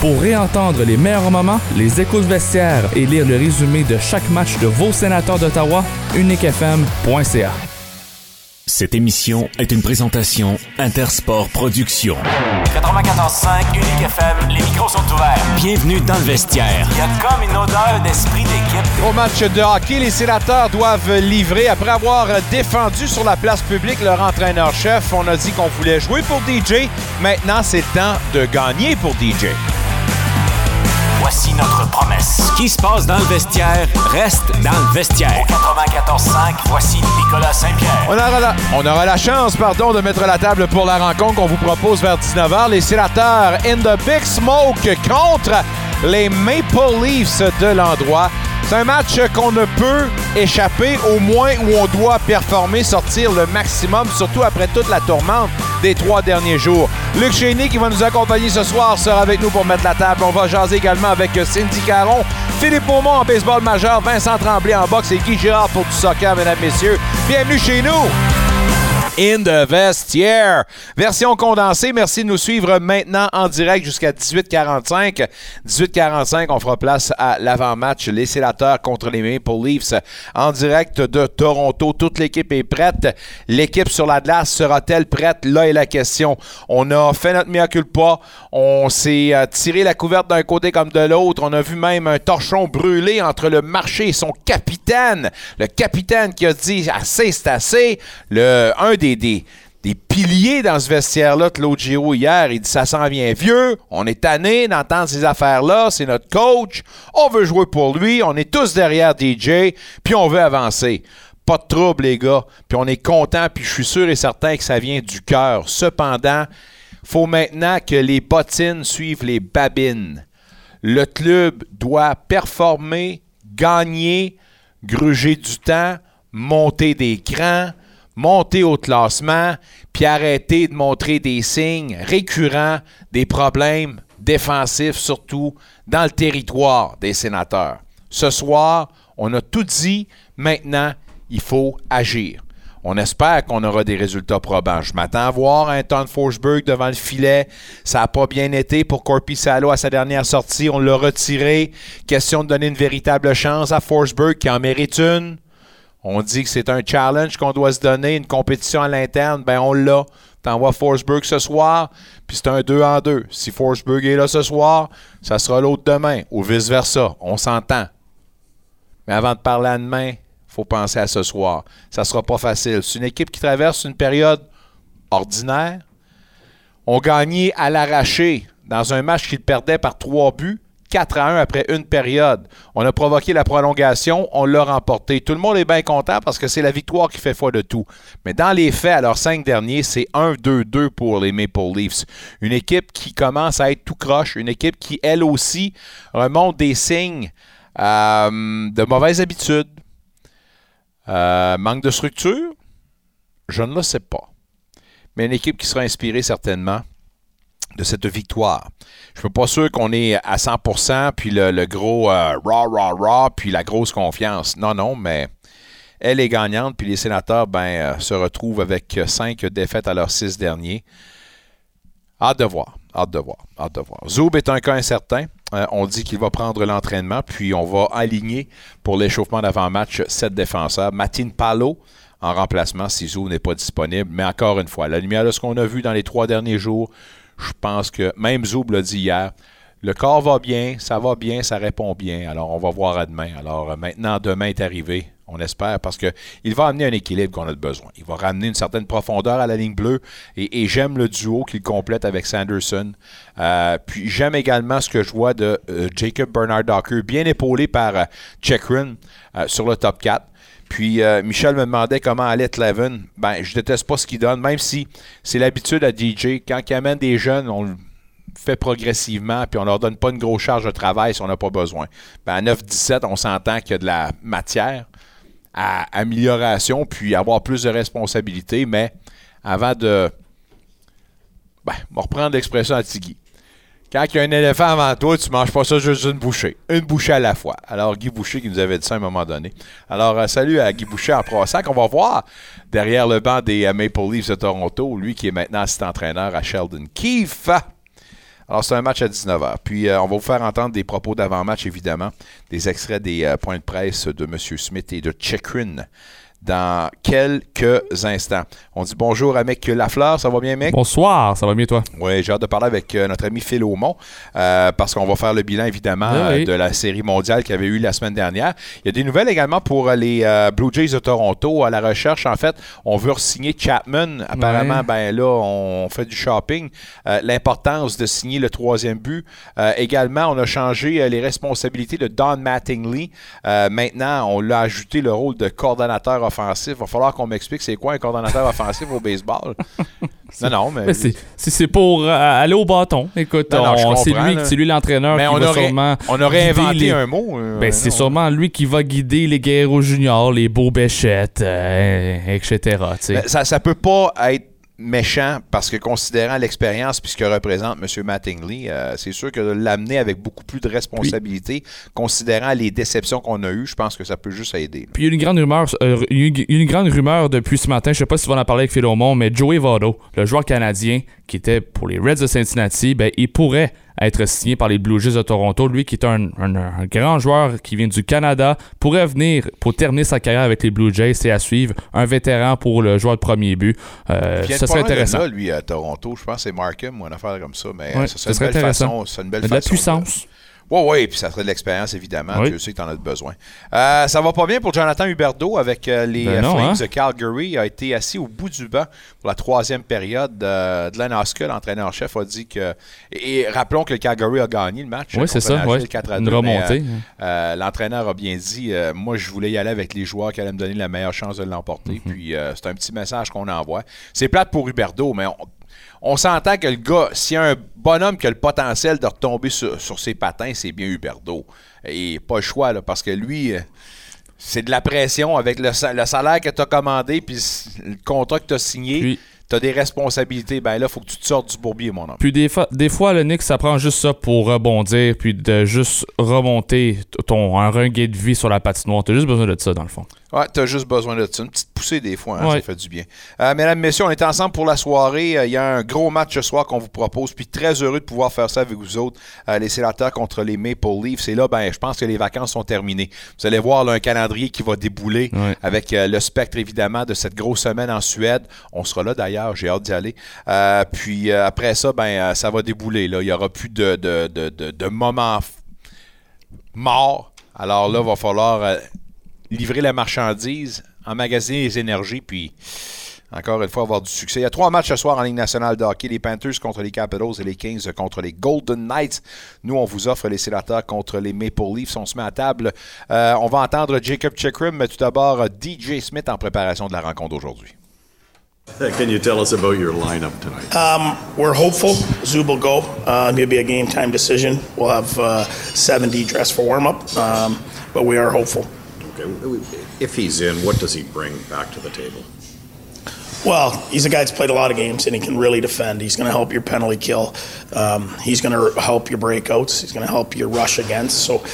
Pour réentendre les meilleurs moments, les échos de vestiaire et lire le résumé de chaque match de vos sénateurs d'Ottawa, uniquefm.ca. Cette émission est une présentation Intersport Productions. 94.5 Unique FM, les micros sont ouverts. Bienvenue dans le vestiaire. Il y a comme une odeur d'esprit d'équipe. Au match de hockey, les sénateurs doivent livrer après avoir défendu sur la place publique leur entraîneur-chef. On a dit qu'on voulait jouer pour DJ. Maintenant, c'est le temps de gagner pour DJ. Voici notre promesse. Ce qui se passe dans le vestiaire reste dans le vestiaire. 94.5, voici Nicolas Saint-Pierre. On aura, la, on aura la chance pardon, de mettre la table pour la rencontre qu'on vous propose vers 19h. Les sénateurs in the big smoke contre les Maple Leafs de l'endroit. C'est un match qu'on ne peut échapper, au moins où on doit performer, sortir le maximum, surtout après toute la tourmente des trois derniers jours. Luc Chény, qui va nous accompagner ce soir, sera avec nous pour mettre la table. On va jaser également avec Cindy Caron, Philippe Aumont en baseball majeur, Vincent Tremblay en boxe et Guy Girard pour du soccer, mesdames, messieurs. Bienvenue chez nous! In the vestiaire. Version condensée. Merci de nous suivre maintenant en direct jusqu'à 18h45. 18h45, on fera place à l'avant-match. Les sénateurs contre les Maple Leafs en direct de Toronto. Toute l'équipe est prête. L'équipe sur la glace sera-t-elle prête? Là est la question. On a fait notre mea culpa. On s'est tiré la couverte d'un côté comme de l'autre. On a vu même un torchon brûlé entre le marché et son capitaine. Le capitaine qui a dit assez, c'est assez. Le, un des, des, piliers dans ce vestiaire-là, Claude Giroux, hier, il dit ça s'en vient vieux, on est tanné d'entendre ces affaires-là, c'est notre coach, on veut jouer pour lui, on est tous derrière DJ, puis on veut avancer. Pas de trouble, les gars, puis on est content, puis je suis sûr et certain que ça vient du cœur. Cependant, faut maintenant que les bottines suivent les babines. Le club doit performer, gagner, gruger du temps, monter des crans, monter au classement, puis arrêter de montrer des signes récurrents, des problèmes défensifs, surtout dans le territoire des sénateurs. Ce soir, on a tout dit, maintenant, il faut agir. On espère qu'on aura des résultats probants. Je m'attends à voir un Ton Forsberg devant le filet. Ça n'a pas bien été pour Corpi Salo à sa dernière sortie. On l'a retiré. Question de donner une véritable chance à Forsberg qui en mérite une. On dit que c'est un challenge qu'on doit se donner, une compétition à l'interne. Ben, on l'a. T'envoies Forsberg ce soir, puis c'est un 2 en 2. Si Forsberg est là ce soir, ça sera l'autre demain, ou vice-versa. On s'entend. Mais avant de parler à demain, faut penser à ce soir. Ça sera pas facile. C'est une équipe qui traverse une période ordinaire. On gagnait à l'arraché dans un match qu'ils perdaient par trois buts. 4 à 1 après une période. On a provoqué la prolongation, on l'a remporté. Tout le monde est bien content parce que c'est la victoire qui fait foi de tout. Mais dans les faits, à leurs cinq derniers, c'est 1-2-2 pour les Maple Leafs. Une équipe qui commence à être tout croche, une équipe qui, elle aussi, remonte des signes euh, de mauvaises habitudes. Euh, manque de structure? Je ne le sais pas. Mais une équipe qui sera inspirée certainement de cette victoire. Je ne suis pas sûr qu'on est à 100%, puis le, gros euh, raw, raw, puis la grosse confiance. Non, non, mais elle est gagnante, puis les sénateurs ben, euh, se retrouvent avec cinq défaites à leurs six derniers. Hâte de voir, hâte de voir, hâte de voir. Zoub est un cas incertain. Euh, on dit qu'il va prendre l'entraînement, puis on va aligner pour l'échauffement d'avant-match sept défenseurs. Matin Palo en remplacement si Zoub n'est pas disponible. Mais encore une fois, la lumière de ce qu'on a vu dans les trois derniers jours, je pense que même Zoub l'a dit hier. Le corps va bien, ça va bien, ça répond bien. Alors, on va voir à demain. Alors, euh, maintenant, demain est arrivé. On espère parce qu'il va amener un équilibre qu'on a besoin. Il va ramener une certaine profondeur à la ligne bleue et, j'aime le duo qu'il complète avec Sanderson. Euh, puis j'aime également ce que je vois de euh, Jacob Bernard Docker, bien épaulé par euh, sur le top 4. Puis euh, Michel me demandait comment allait Levin. Ben, je déteste pas ce qu'il donne, même si c'est l'habitude à DJ. Quand il amène des jeunes, on le fait progressivement, puis on leur donne pas une grosse charge de travail si on n'a pas besoin. Ben, à 9-17, on s'entend qu'il y a de la matière à amélioration, puis avoir plus de responsabilités, mais avant de. Ben, on va reprendre l'expression à Tigui. Quand il y a un éléphant avant toi, tu manges pas ça juste une bouchée. Une bouchée à la fois. Alors, Guy Boucher qui nous avait dit ça à un moment donné. Alors, euh, salut à Guy Boucher en croissant qu'on va voir derrière le banc des euh, Maple Leafs de Toronto, lui qui est maintenant assistant entraîneur à Sheldon Keefe. Alors, c'est un match à 19h. Puis, euh, on va vous faire entendre des propos d'avant-match, évidemment, des extraits des points de presse de M. Smith et de Chikrin dans quelques instants. On dit bonjour à Mick Lafleur. Ça va bien, Mick? Bonsoir, ça va bien, toi? Oui, j'ai hâte de parler avec euh, notre ami Phil Aumont euh, parce qu'on va faire le bilan, évidemment, oui. de la série mondiale qu'il y avait eu la semaine dernière. Il y a des nouvelles également pour les euh, Blue Jays de Toronto à la recherche. En fait, on veut signer Chapman. Apparemment, Ouais. ben là, on fait du shopping. Euh, L'importance de signer le troisième but. Euh, également, on a changé euh, les responsabilités de Don Mattingly. Euh, maintenant, on l'a ajouté le rôle de coordonnateur offensif. Il va falloir qu'on m'explique c'est quoi un coordonnateur offensif au baseball. Non, non, mais. Mais c'est- pour euh, aller au bâton. Écoute, c'est lui, c'est lui l'entraîneur qui on va aurait, sûrement on aurait inventé les- un mot. euh, Ben, c'est sûrement lui qui va guider les Guerreros juniors, les beaux béchettes, euh, etc. Ben, ça, ça peut pas être méchant parce que considérant l'expérience puis ce que représente M. Mattingly, euh, c'est sûr que de l'amener avec beaucoup plus de responsabilités, considérant les déceptions qu'on a eues, je pense que ça peut juste aider. Puis il y a une grande rumeur, euh, une- grande rumeur depuis ce matin, je sais pas si vas en parler avec Phil Aumont, mais Joey Votto, le joueur canadien qui était pour les Reds de Cincinnati, ben, il pourrait être signé par les Blue Jays de Toronto. Lui qui est un, un- un grand joueur qui vient du Canada, pourrait venir pour terminer sa carrière avec les Blue Jays et à suivre un vétéran pour le joueur de premier but. Euh, Il pas serait intéressant. Là, lui, à Toronto, je pense que c'est Markham ou une affaire comme ça, mais Ouais, euh, ça serait une belle intéressant. façon. c'est une belle De la puissance. Oui, oui, puis ça serait de l'expérience, évidemment. Oui. Dieu sait que tu en as besoin. Euh, ça va pas bien pour Jonathan Huberdeau avec euh, les Ben non, Flames hein? de Calgary. Il a été assis au bout du banc pour la troisième période. Euh, Glenn Oscar, l'entraîneur-chef, a dit que... Et, rappelons que le Calgary a gagné le match. Oui, c'est ça, Nashville, ouais. 4 à Une 2, mais, remontée. euh, euh, L'entraîneur a bien dit Moi, je voulais y aller avec les joueurs qui allaient me donner la meilleure chance de l'emporter. Mhm. Puis c'est un petit message qu'on envoie. C'est plate pour Huberdeau, mais on, on s'entend que le gars, s'il y a un bonhomme qui a le potentiel de retomber sur, sur ses patins, c'est bien Huberdeau. Et pas le choix, là, parce que lui. euh, c'est de la pression avec le, sa- le salaire que tu as commandé puis le contrat que tu as signé. Puis- tu as des responsabilités. Ben là, il faut que tu te sortes du bourbier, mon homme. Puis des fois, des fois, le Nick, ça prend juste ça pour rebondir, puis de juste remonter ton un ringuet de vie sur la patinoire. T'as juste besoin de ça, dans le fond. Ouais, t'as juste besoin de ça. Une petite poussée des fois, hein, Ouais. ça fait du bien. Euh, mesdames, messieurs, on est ensemble pour la soirée. Euh, Il y a un gros match ce soir qu'on vous propose. Puis très heureux de pouvoir faire ça avec vous autres. Euh, les sénateurs contre les Maple Leafs. Et là, ben, je pense que les vacances sont terminées. Vous allez voir là, un calendrier qui va débouler Ouais. avec euh, le spectre, évidemment, de cette grosse semaine en Suède. On sera là d'ailleurs, j'ai hâte d'y aller. Puis après ça, ben, ça va débouler. Là. Il n'y aura plus de, de, de, de, de moments morts. Alors là, il va falloir livrer la marchandise, emmagasiner les énergies, puis encore une fois avoir du succès. Il y a trois matchs ce soir en Ligue nationale de hockey. Les Panthers contre les Capitals et les Kings contre les Golden Knights. Nous, on vous offre les sénateurs contre les Maple Leafs. On se met à table. Euh, on va entendre Jacob Chikrim, mais tout d'abord euh, DJ Smith en préparation de la rencontre d'aujourd'hui. Can you tell us about your lineup tonight? Um, we're hopeful Zub will go. Uh, it'll be a game time decision. We'll have uh, 70 dressed for warm up, um, but we are hopeful. Okay, if he's in, what does he bring back to the table? Well, he's a guy that's played a lot of games and he can really defend. He's going to help your penalty kill. Um, he's going to help your breakouts. He's going to help your rush against. So,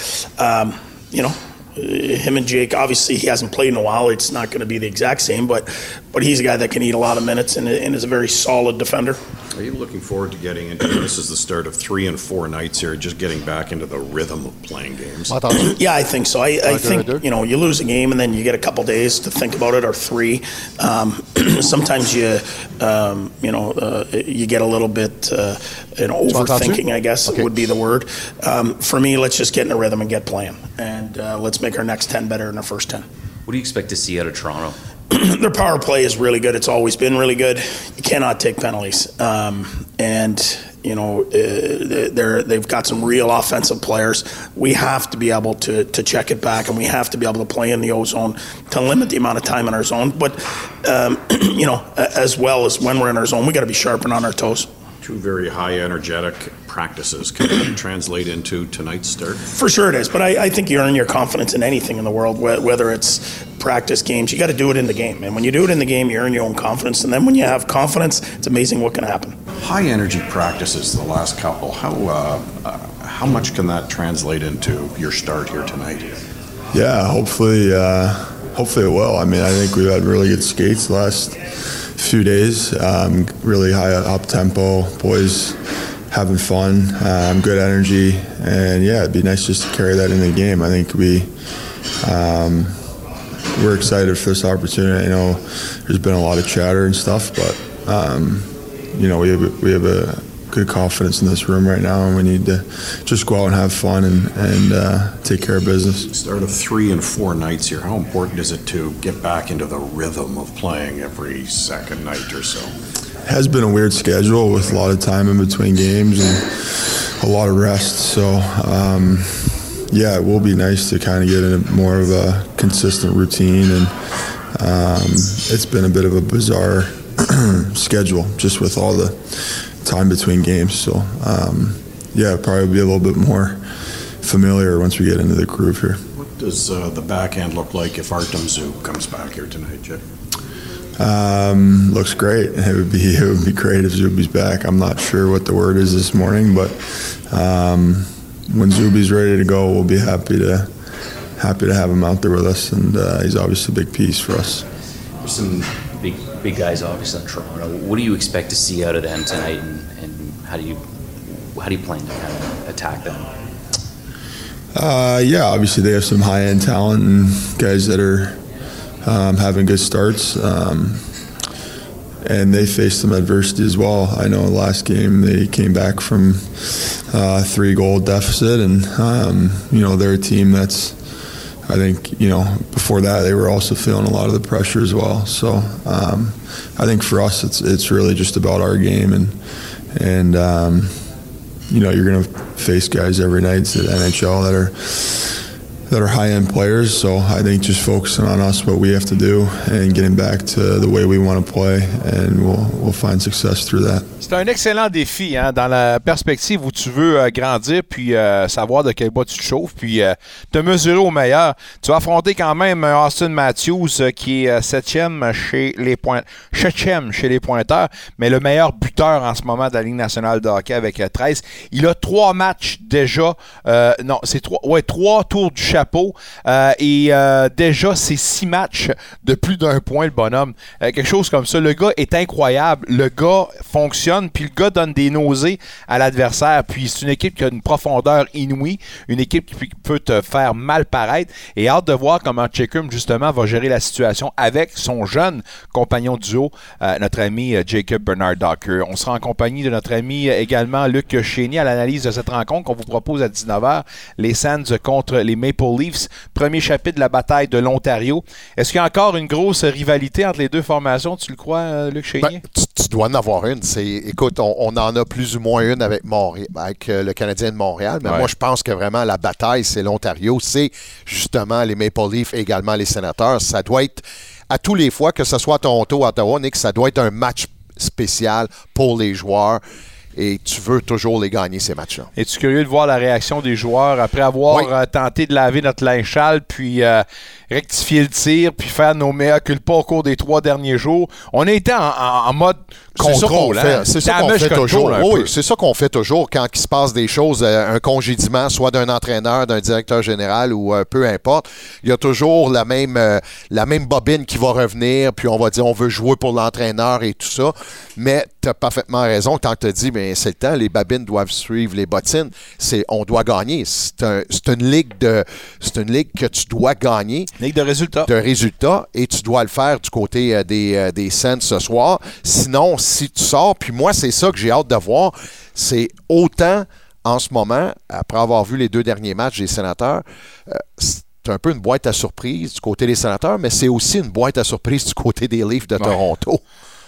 um, you know, uh, him and Jake. Obviously, he hasn't played in a while. It's not going to be the exact same, but but he's a guy that can eat a lot of minutes and, and is a very solid defender. Are you looking forward to getting into this? Is the start of three and four nights here, just getting back into the rhythm of playing games? Yeah, I think so. I, I think you know you lose a game and then you get a couple days to think about it or three. Um, sometimes you um, you know uh, you get a little bit uh, you know overthinking. I guess would be the word. Um, for me, let's just get in a rhythm and get playing, and uh, let's make our next ten better than our first ten. What do you expect to see out of Toronto? Their power play is really good. It's always been really good. You cannot take penalties, um, and you know uh, they're they've got some real offensive players. We have to be able to to check it back, and we have to be able to play in the O zone to limit the amount of time in our zone. But um, you know, as well as when we're in our zone, we got to be sharpened on our toes. Two very high energetic practices. Can that translate into tonight's start? For sure it is, but I, I think you earn your confidence in anything in the world, whether it's practice games. You got to do it in the game, and when you do it in the game, you earn your own confidence. And then when you have confidence, it's amazing what can happen. High energy practices the last couple. How uh, uh, how much can that translate into your start here tonight? Yeah, hopefully, uh, hopefully it will. I mean, I think we've had really good skates last few days. Um, really high up tempo. Boys having fun, um, good energy, and yeah, it'd be nice just to carry that in the game. I think we. Um, we're excited for this opportunity. I know there's been a lot of chatter and stuff, but um, you know we have we have a good confidence in this room right now, and we need to just go out and have fun and and uh, take care of business. Start of three and four nights here. How important is it to get back into the rhythm of playing every second night or so? It has been a weird schedule with a lot of time in between games and a lot of rest. So. Um, yeah, it will be nice to kind of get in more of a consistent routine, and um, it's been a bit of a bizarre schedule just with all the time between games. So um, yeah, probably be a little bit more familiar once we get into the groove here. What does uh, the backhand look like if Artem Zub comes back here tonight, Jeff? Um, looks great. It would be it would be great if Zuby's back. I'm not sure what the word is this morning, but um, when Zuby's ready to go, we'll be happy to happy to have him out there with us, and uh, he's obviously a big piece for us. Some big guys, obviously in Toronto. What do you expect to see out of them tonight, and, and how do you how do you plan to kind of attack them? Uh, yeah, obviously they have some high end talent and guys that are um, having good starts. Um, and they faced some adversity as well. I know last game they came back from uh, three goal deficit, and um, you know they're a team that's. I think you know before that they were also feeling a lot of the pressure as well. So um, I think for us it's it's really just about our game and and um, you know you're going to face guys every night at NHL that are that are high end players. So I think just focusing on us, what we have to do, and getting back to the way we want to play, and we'll, we'll find success through that. C'est un excellent défi hein, dans la perspective où tu veux euh, grandir puis euh, savoir de quel bois tu te chauffes puis euh, te mesurer au meilleur. Tu vas affronter quand même Austin Matthews euh, qui est euh, septième chez les pointeurs, chez les pointeurs, mais le meilleur buteur en ce moment de la Ligue nationale de hockey avec euh, 13. Il a trois matchs déjà. euh, non, c'est trois, ouais, trois tours du chapeau euh, et euh, déjà c'est six matchs de plus d'un point le bonhomme. Euh, quelque chose comme ça. Le gars est incroyable. Le gars fonctionne puis le gars donne des nausées à l'adversaire. Puis c'est une équipe qui a une profondeur inouïe, une équipe qui peut te faire mal paraître. Et hâte de voir comment Checkum justement va gérer la situation avec son jeune compagnon duo, notre ami Jacob Bernard Docker. On sera en compagnie de notre ami également Luc Chénier à l'analyse de cette rencontre qu'on vous propose à 19h. Les Sands contre les Maple Leafs. Premier chapitre de la bataille de l'Ontario. Est-ce qu'il y a encore une grosse rivalité entre les deux formations, tu le crois, euh, Luc Chénier? Ben, tu, tu dois en avoir une. C'est, écoute, on, on en a plus ou moins une avec, Montréal, avec euh, le Canadien de Montréal, mais Ouais. moi, je pense que vraiment la bataille, c'est l'Ontario. C'est justement les Maple Leafs et également les Sénateurs. Ça doit être, à tous les fois, que ce soit à Toronto, Ottawa, Nick, ça doit être un match spécial pour les joueurs. Et tu veux toujours les gagner, ces matchs-là. Es-tu curieux de voir la réaction des joueurs après avoir Oui. euh, tenté de laver notre linge sale, puis euh, rectifier le tir, puis faire nos meilleurs culpas au cours des trois derniers jours? On a été en, en- en mode C'est ça qu'on fait, hein? c'est ça qu'on fait toujours. Oui, c'est ça qu'on fait toujours quand il se passe des choses, euh, un congédiement, soit d'un entraîneur, d'un directeur général ou euh, peu importe. Il y a toujours la même, euh, la même bobine qui va revenir, puis on va dire on veut jouer pour l'entraîneur et tout ça. Mais tu as parfaitement raison quand tu dis mais c'est le temps, les babines doivent suivre les bottines. C'est on doit gagner. C'est un- c'est une ligue de c'est une ligue que tu dois gagner Ligue de résultats. de résultats et tu dois le faire du côté des, des Sens ce soir. Sinon, si tu sors, puis moi, c'est ça que j'ai hâte de voir, c'est autant en ce moment, après avoir vu les deux derniers matchs des sénateurs, euh, c'est un peu une boîte à surprise du côté des sénateurs, mais c'est aussi une boîte à surprise du côté des Leafs de Toronto.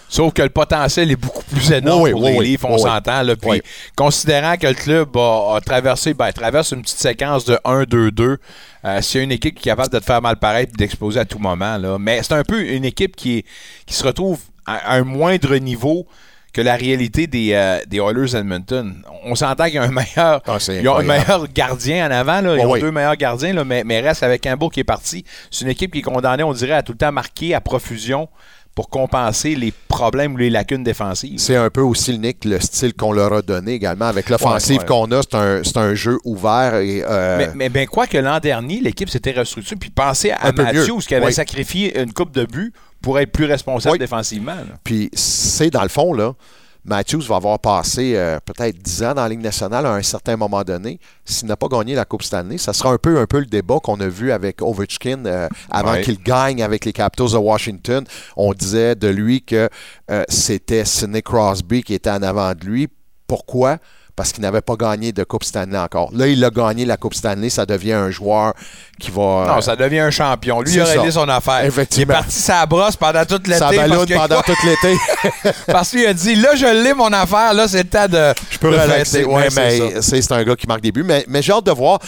Sauf que le potentiel est beaucoup plus énorme Oui, pour les oui, Leafs, on s'entend. là. Puis, considérant que le club a, a traversé, ben, traverse une petite séquence de 1-2-2, euh, c'est une équipe qui est capable de te faire mal paraître et d'exploser à tout moment. Là. Mais c'est un peu une équipe qui, est- qui se retrouve à, à un moindre niveau que la réalité des, euh, des Oilers Edmonton. On s'entend qu'il y a un meilleur, Ah, c'est ils ont un meilleur gardien en avant. Là. Ils Oh, ont oui. deux meilleurs gardiens, là, mais, mais reste avec un beau qui est parti. C'est une équipe qui est condamnée, on dirait, à tout le temps marquer à profusion pour compenser les problèmes ou les lacunes défensives. C'est un peu aussi le Nick, le style qu'on leur a donné également. Avec l'offensive Ouais, ouais. qu'on a, c'est un, c'est un jeu ouvert. Et, euh, Mais, mais ben quoi que l'an dernier, l'équipe s'était restructurée, puis pensez à peu mieux. Matthews qui avait Oui. sacrifié une coupe de but pour être plus responsable Oui. défensivement. là. Puis c'est dans le fond, là, Matthews va avoir passé euh, peut-être 10 ans dans la Ligue nationale à un certain moment donné. S'il n'a pas gagné la Coupe Stanley, ça sera un peu, un peu le débat qu'on a vu avec Ovechkin euh, avant Ouais. qu'il gagne avec les Capitals de Washington. On disait de lui que euh, c'était Sidney Crosby qui était en avant de lui. Pourquoi? Parce qu'il n'avait pas gagné de Coupe Stanley encore. Là, il a gagné la Coupe Stanley. Ça devient un joueur qui va. Non, ça devient un champion. Lui, il a réglé ça. son affaire. Effectivement. Il est parti sa brosse pendant toute l'été. balloune que- pendant tout l'été. Parce qu'il a dit, là, je l'ai, mon affaire. Là, c'est le temps de. Je peux relaxer. Ouais, c'est mais c'est un gars qui marque des buts. Mais, mais j'ai hâte de voir.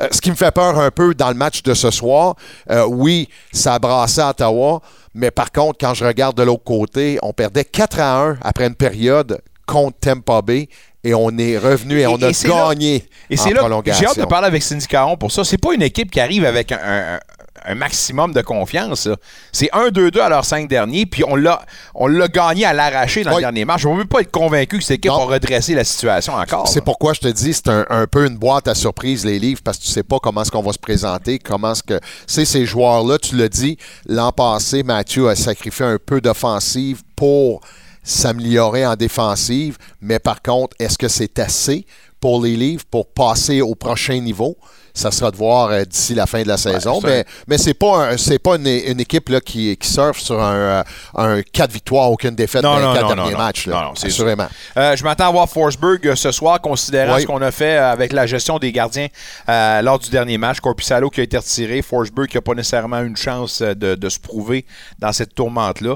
Euh, ce qui me fait peur un peu dans le match de ce soir, euh, oui, ça a brassé à Ottawa, mais par contre, quand je regarde de l'autre côté, on perdait 4 à 1 après une période contre Tampa Bay et on est revenu et, on a et c'est là- gagné Et c'est là j'ai hâte de parler avec Cindy Caron pour ça. C'est pas une équipe qui arrive avec un, un- un maximum de confiance. C'est 1-2-2 à leurs cinq derniers, puis on l'a, on l'a gagné à l'arraché dans Oui. le dernier match. On ne peut pas être convaincu que cette équipe Non. va redresser la situation encore. C'est pourquoi je te dis, c'est un, un peu une boîte à surprise, les livres, parce que tu sais pas comment est-ce qu'on va se présenter, comment est-ce que... C'est ces joueurs-là, tu l'as dit, l'an passé, Mathieu a sacrifié un peu d'offensive pour s'améliorer en défensive, mais par contre, est-ce que c'est assez pour les livres pour passer au prochain niveau? Ça sera de voir euh, d'ici la fin de la saison, mais, mais c'est pas, un- c'est pas une, une équipe là, qui, qui surfe sur un, euh, un 4 victoires, aucune défaite dans les 4 non, derniers matchs. non, non, c'est assurément. Euh, je m'attends à voir Forsberg euh, ce soir, considérant Oui. ce qu'on a fait euh, avec la gestion des gardiens euh, lors du dernier match. Corpissalo qui a été retiré, Forsberg qui n'a pas nécessairement une chance euh, de, de se prouver dans cette tourmente-là.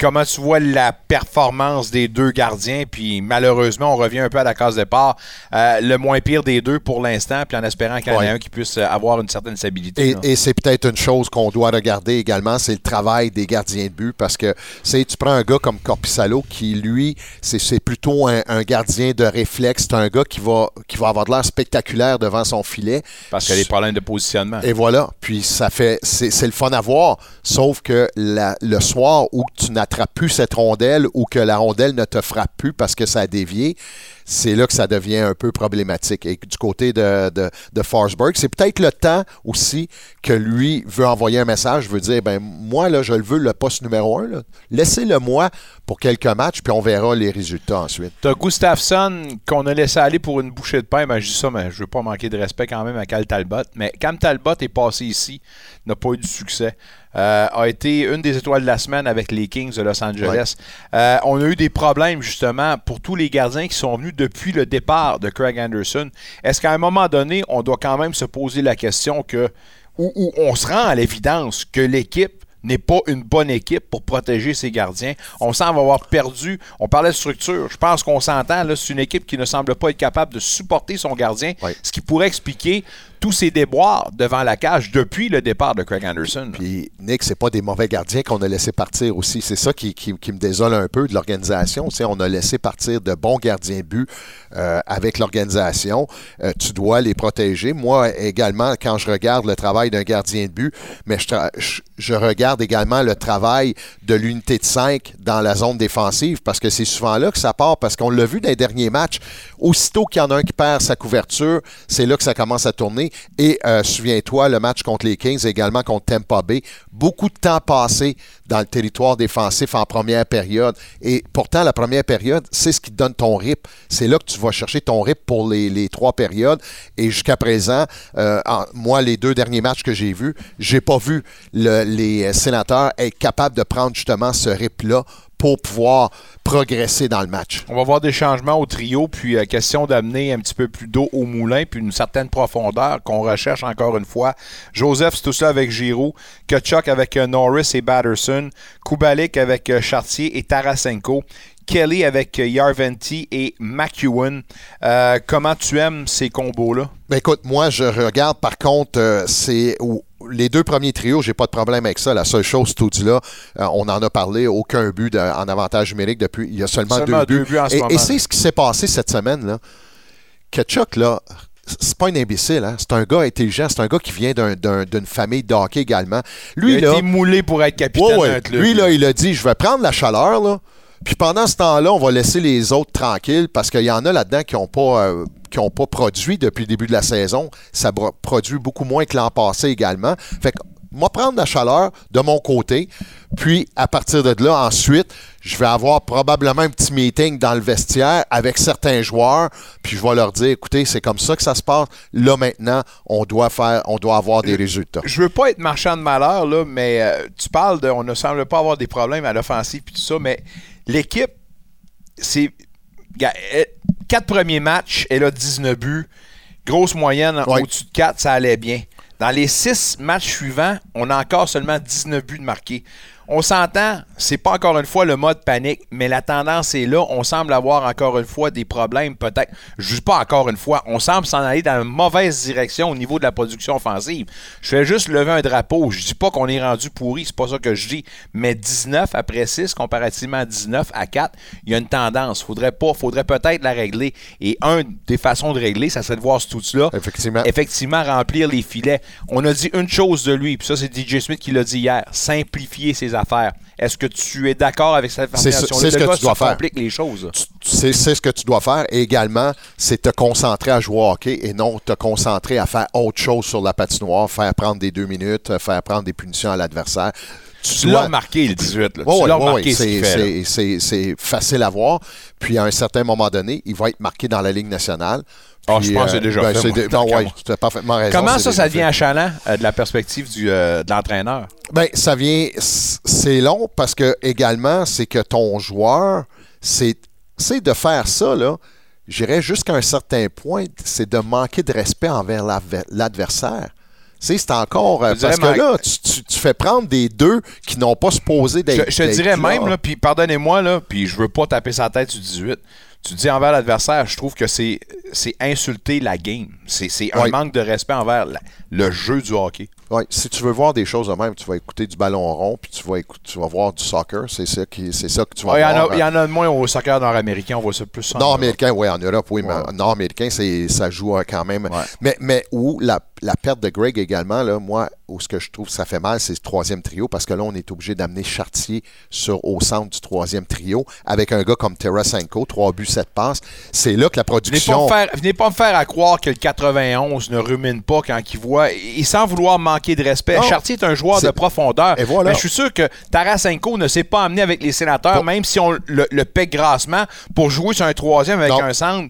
Comment tu vois la performance des deux gardiens? Puis malheureusement, on revient un peu à la case départ. Euh, le moins pire des deux pour l'instant, puis en espérant qu'il y en ait Ouais. un qui puisse avoir une certaine stabilité. Et, c'est peut-être une chose qu'on doit regarder également, c'est le travail des gardiens de but parce que tu prends un gars comme Corpissalo qui lui c'est plutôt un, un gardien de réflexe, c'est un gars qui va qui va avoir de l'air spectaculaire devant son filet. Parce qu'il y a des problèmes de positionnement. Et voilà, puis ça fait c'est le fun à voir, sauf que la- le soir où tu n'attrapes plus cette rondelle ou que la rondelle ne te frappe plus parce que ça a dévié, c'est là que ça devient un peu problématique. Et du côté de, de, Forsberg, c'est peut-être le temps aussi que lui veut envoyer un message, veut dire, ben moi, là, je le veux, le poste numéro un. Laissez-le moi pour quelques matchs, puis on verra les résultats ensuite. T'as Gustafsson qu'on a laissé aller pour une bouchée de pain. Ben, je dis ça, mais je veux pas manquer de respect quand même à Cal Talbot. Mais Cam Talbot est passé ici, n'a pas eu du succès. Euh, a été une des étoiles de la semaine avec les Kings de Los Angeles. Euh, on a eu des problèmes justement pour tous les gardiens qui sont venus depuis le départ de Craig Anderson. Est-ce qu'à un moment donné, on doit quand même se poser la question que où, où on se rend à l'évidence que l'équipe n'est pas une bonne équipe pour protéger ses gardiens? On semble avoir perdu. On parlait de structure. Je pense qu'on s'entend. là, C'est une équipe qui ne semble pas être capable de supporter son gardien, Oui. ce qui pourrait expliquer tous ces déboires devant la cage depuis le départ de Craig Anderson. Puis, Nick, c'est pas des mauvais gardiens qu'on a laissé partir aussi. C'est ça qui, me désole un peu de l'organisation. On a laissé partir de bons gardiens but euh, avec l'organisation. Euh, tu dois les protéger. Moi, également, quand je regarde le travail d'un gardien de but, mais je- je regarde également le travail de l'unité de 5 dans la zone défensive parce que c'est souvent là que ça part parce qu'on l'a vu dans les derniers matchs. Aussitôt qu'il y en a un qui perd sa couverture, c'est là que ça commence à tourner. Et euh, souviens-toi, le match contre les Kings, également contre Tampa Bay, beaucoup de temps passé dans le territoire défensif en première période. Et pourtant, la première période, c'est ce qui te donne ton rip. C'est là que tu vas chercher ton rip pour les, trois périodes. Et jusqu'à présent, euh, moi, les deux derniers matchs que j'ai vus, j'ai pas vu le- les sénateurs être capables de prendre justement ce rip-là pour pouvoir progresser dans le match. On va voir des changements au trio, puis euh, question d'amener un petit peu plus d'eau au moulin, puis une certaine profondeur qu'on recherche encore une fois. Joseph, c'est tout ça avec Giroud. Kachuk avec euh, Norris et Batterson. Kubalik avec euh, Chartier et Tarasenko. Kelly avec Yarventi et McEwen. Comment tu aimes ces combos-là? Ben écoute, moi, je regarde, par contre, c'est les deux premiers trios, j'ai pas de problème avec ça. La seule chose, tout dit là, euh, on en a parlé, aucun but de- en avantage numérique depuis. Il y a seulement, Seulement deux, deux buts. buts en ce et, c'est ce qui s'est passé cette semaine, là. Kachuk, là, c'est pas un imbécile, hein? C'est un gars intelligent, c'est un gars qui vient d'un- d'un- d'une famille de hockey également. Lui, Il a là. été moulé pour être capitaine Ouais, ouais. Lui, là, il a dit je vais prendre la chaleur, là. Puis pendant ce temps-là, on va laisser les autres tranquilles parce qu'il y en a là-dedans qui n'ont pas, euh, qui ont pas produit depuis le début de la saison. Ça produit beaucoup moins que l'an passé également. Fait que, moi, prendre la chaleur de mon côté. Puis, à partir de là, ensuite, je vais avoir probablement un petit meeting dans le vestiaire avec certains joueurs, puis je vais leur dire, écoutez, c'est comme ça que ça se passe. Là, maintenant, on doit faire, on doit avoir des résultats. Je veux pas être marchand de malheur, là, mais euh, tu parles de, on ne semble pas avoir des problèmes à l'offensive puis tout ça, mais l'équipe, c'est, quatre premiers matchs, elle a 19 buts, grosse moyenne Ouais. au-dessus de 4, ça allait bien. Dans les six matchs suivants, on a encore seulement 19 buts de marqués. On s'entend, c'est pas encore une fois le mode panique, mais la tendance est là. On semble avoir encore une fois des problèmes, peut-être. Je dis pas encore une fois, on semble s'en aller dans une mauvaise direction au niveau de la production offensive. Je fais juste lever un drapeau. Je dis pas qu'on est rendu pourri, c'est pas ça que je dis. Mais 19 après 6, comparativement à 19 à 4, il y a une tendance. Faudrait pas, faudrait peut-être la régler. Et un des façons de régler, ça serait de voir ce tout-là Effectivement. effectivement remplir les filets. On a dit une chose de lui, puis ça, c'est DJ Smith qui l'a dit hier simplifier ses affaires. Est-ce que tu es d'accord avec cette C'est affirmation ce- c'est ce que tu dois faire. complique les choses. c'est c'est ce que tu dois faire. Et également, c'est te concentrer à jouer au hockey et non te concentrer à faire autre chose sur la patinoire, faire prendre des deux minutes, faire prendre des punitions à l'adversaire. Tu l'as remarqué, le 18. Là. Tu l'as remarqué, ce C'est- facile à voir. Puis à un certain moment donné, il va être marqué dans la Ligue nationale. Ah, Puis, je pense que c'est déjà ben, fait, de- non, ouais, tu as parfaitement raison. Comment ça, ça devient achalant euh, de la perspective du, euh, de l'entraîneur? Ben, ça vient. C'est long parce que également, c'est que ton joueur, c'est c'est de faire ça, là. J'irais jusqu'à un certain point, c'est de manquer de respect envers l'adver- l'adversaire. Tu sais, c'est encore. euh, Je Parce que là, tu, tu- tu fais prendre des deux qui n'ont pas supposé d'être. je te dirais même, là, puis pardonnez-moi, là, puis je veux pas taper sa tête sur 18. Tu dis envers l'adversaire, je trouve que c'est c'est insulter la game. C'est c'est un Oui. manque de respect envers la- le jeu du hockey. Ouais, si tu veux voir des choses de même, tu vas écouter du ballon rond, puis tu vas, écou- tu vas voir du soccer. C'est ça, qui, c'est ça que tu vas Ouais, Il y, en voir. il y en a de moins au soccer nord-américain, on voit ça plus en. Nord-américain, oui, en Europe, oui, mais nord-américain, c'est, ça joue euh, quand même. Mais, mais où la, la perte de Greg également, là, moi, où ce que je trouve que ça fait mal, c'est le troisième trio, parce que là, on est obligé d'amener Chartier sur, au centre du troisième trio, avec un gars comme Tarasenko, 3 buts, 7 passes. C'est là que la Venez pas, production. me faire, venez pas me faire à croire que le 91 ne rumine pas quand il voit. Et sans vouloir manquer de respect. Non. Chartier est un joueur de profondeur. Et voilà. Mais je suis sûr que Tarasenko ne s'est pas amené avec les sénateurs, même si on le, le paie grassement, pour jouer sur un troisième avec Non. un centre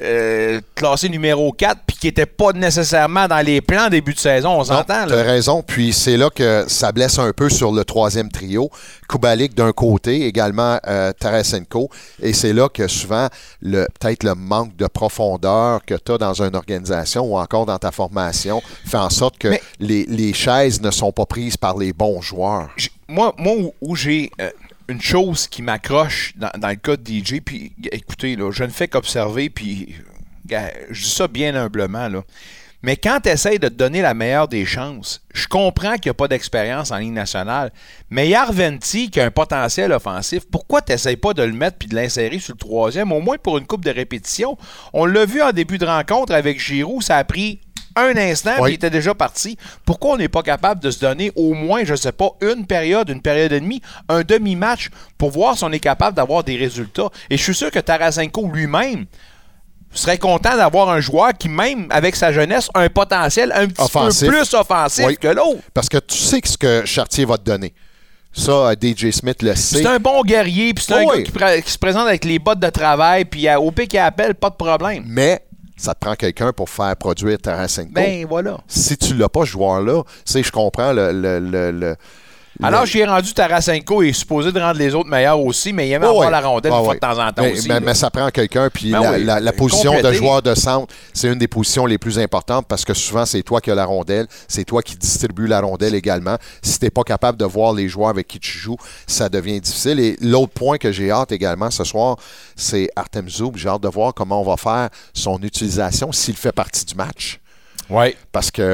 euh, classé numéro 4, puis qui n'était pas nécessairement dans les plans début de saison. On s'entend, Tu as raison. Puis c'est là que ça blesse un peu sur le troisième trio. Kubalik d'un côté, également euh, Tarasenko. Et c'est là que souvent, le, peut-être le manque de profondeur que tu as dans une organisation ou encore dans ta formation fait en sorte que Mais- les, les chaises ne sont pas prises par les bons joueurs. Moi, moi où, où j'ai euh, une chose qui m'accroche dans, le cas de DJ, puis écoutez, là, je ne fais qu'observer, puis je dis ça bien humblement, là. Mais quand tu essaies de te donner la meilleure des chances, je comprends qu'il n'y a pas d'expérience en ligne nationale, mais Yarventi, qui a un potentiel offensif, pourquoi tu n'essayes pas de le mettre puis de l'insérer sur le troisième, au moins pour une coupe de répétition? On l'a vu en début de rencontre avec Giroud, ça a pris un instant, Oui. puis il était déjà parti. Pourquoi on n'est pas capable de se donner au moins, je ne sais pas, une période, une période et demie, un demi-match pour voir si on est capable d'avoir des résultats? Et je suis sûr que Tarasenko lui-même serait content d'avoir un joueur qui, même avec sa jeunesse, a un potentiel un petit Offensif. peu plus offensif Oui. que l'autre. Parce que tu sais ce que Chartier va te donner. Ça, euh, DJ Smith le sait. C'est un bon guerrier, puis c'est un Oui. gars qui se présente avec les bottes de travail, puis euh, au pic qui appelle, pas de problème. Mais ça te prend quelqu'un pour faire produire Tarasenko. Ben voilà. si tu l'as pas, ce joueur-là, je comprends le. le, le, le- Alors, j'ai rendu Tarasenko est supposé de rendre les autres meilleurs aussi, mais il aime Ouais, avoir la rondelle Ouais, une fois ouais. de temps en temps mais, aussi. mais- ça prend quelqu'un. Puis Ben la, oui, la- la euh, position de joueur de centre, c'est une des positions les plus importantes parce que souvent, c'est toi qui as la rondelle. C'est toi qui distribue la rondelle également. Si tu n'es pas capable de voir les joueurs avec qui tu joues, ça devient difficile. Et l'autre point que j'ai hâte également ce soir, c'est Artem Zoub. J'ai hâte de voir comment on va faire son utilisation s'il fait partie du match. Ouais. Parce qu'il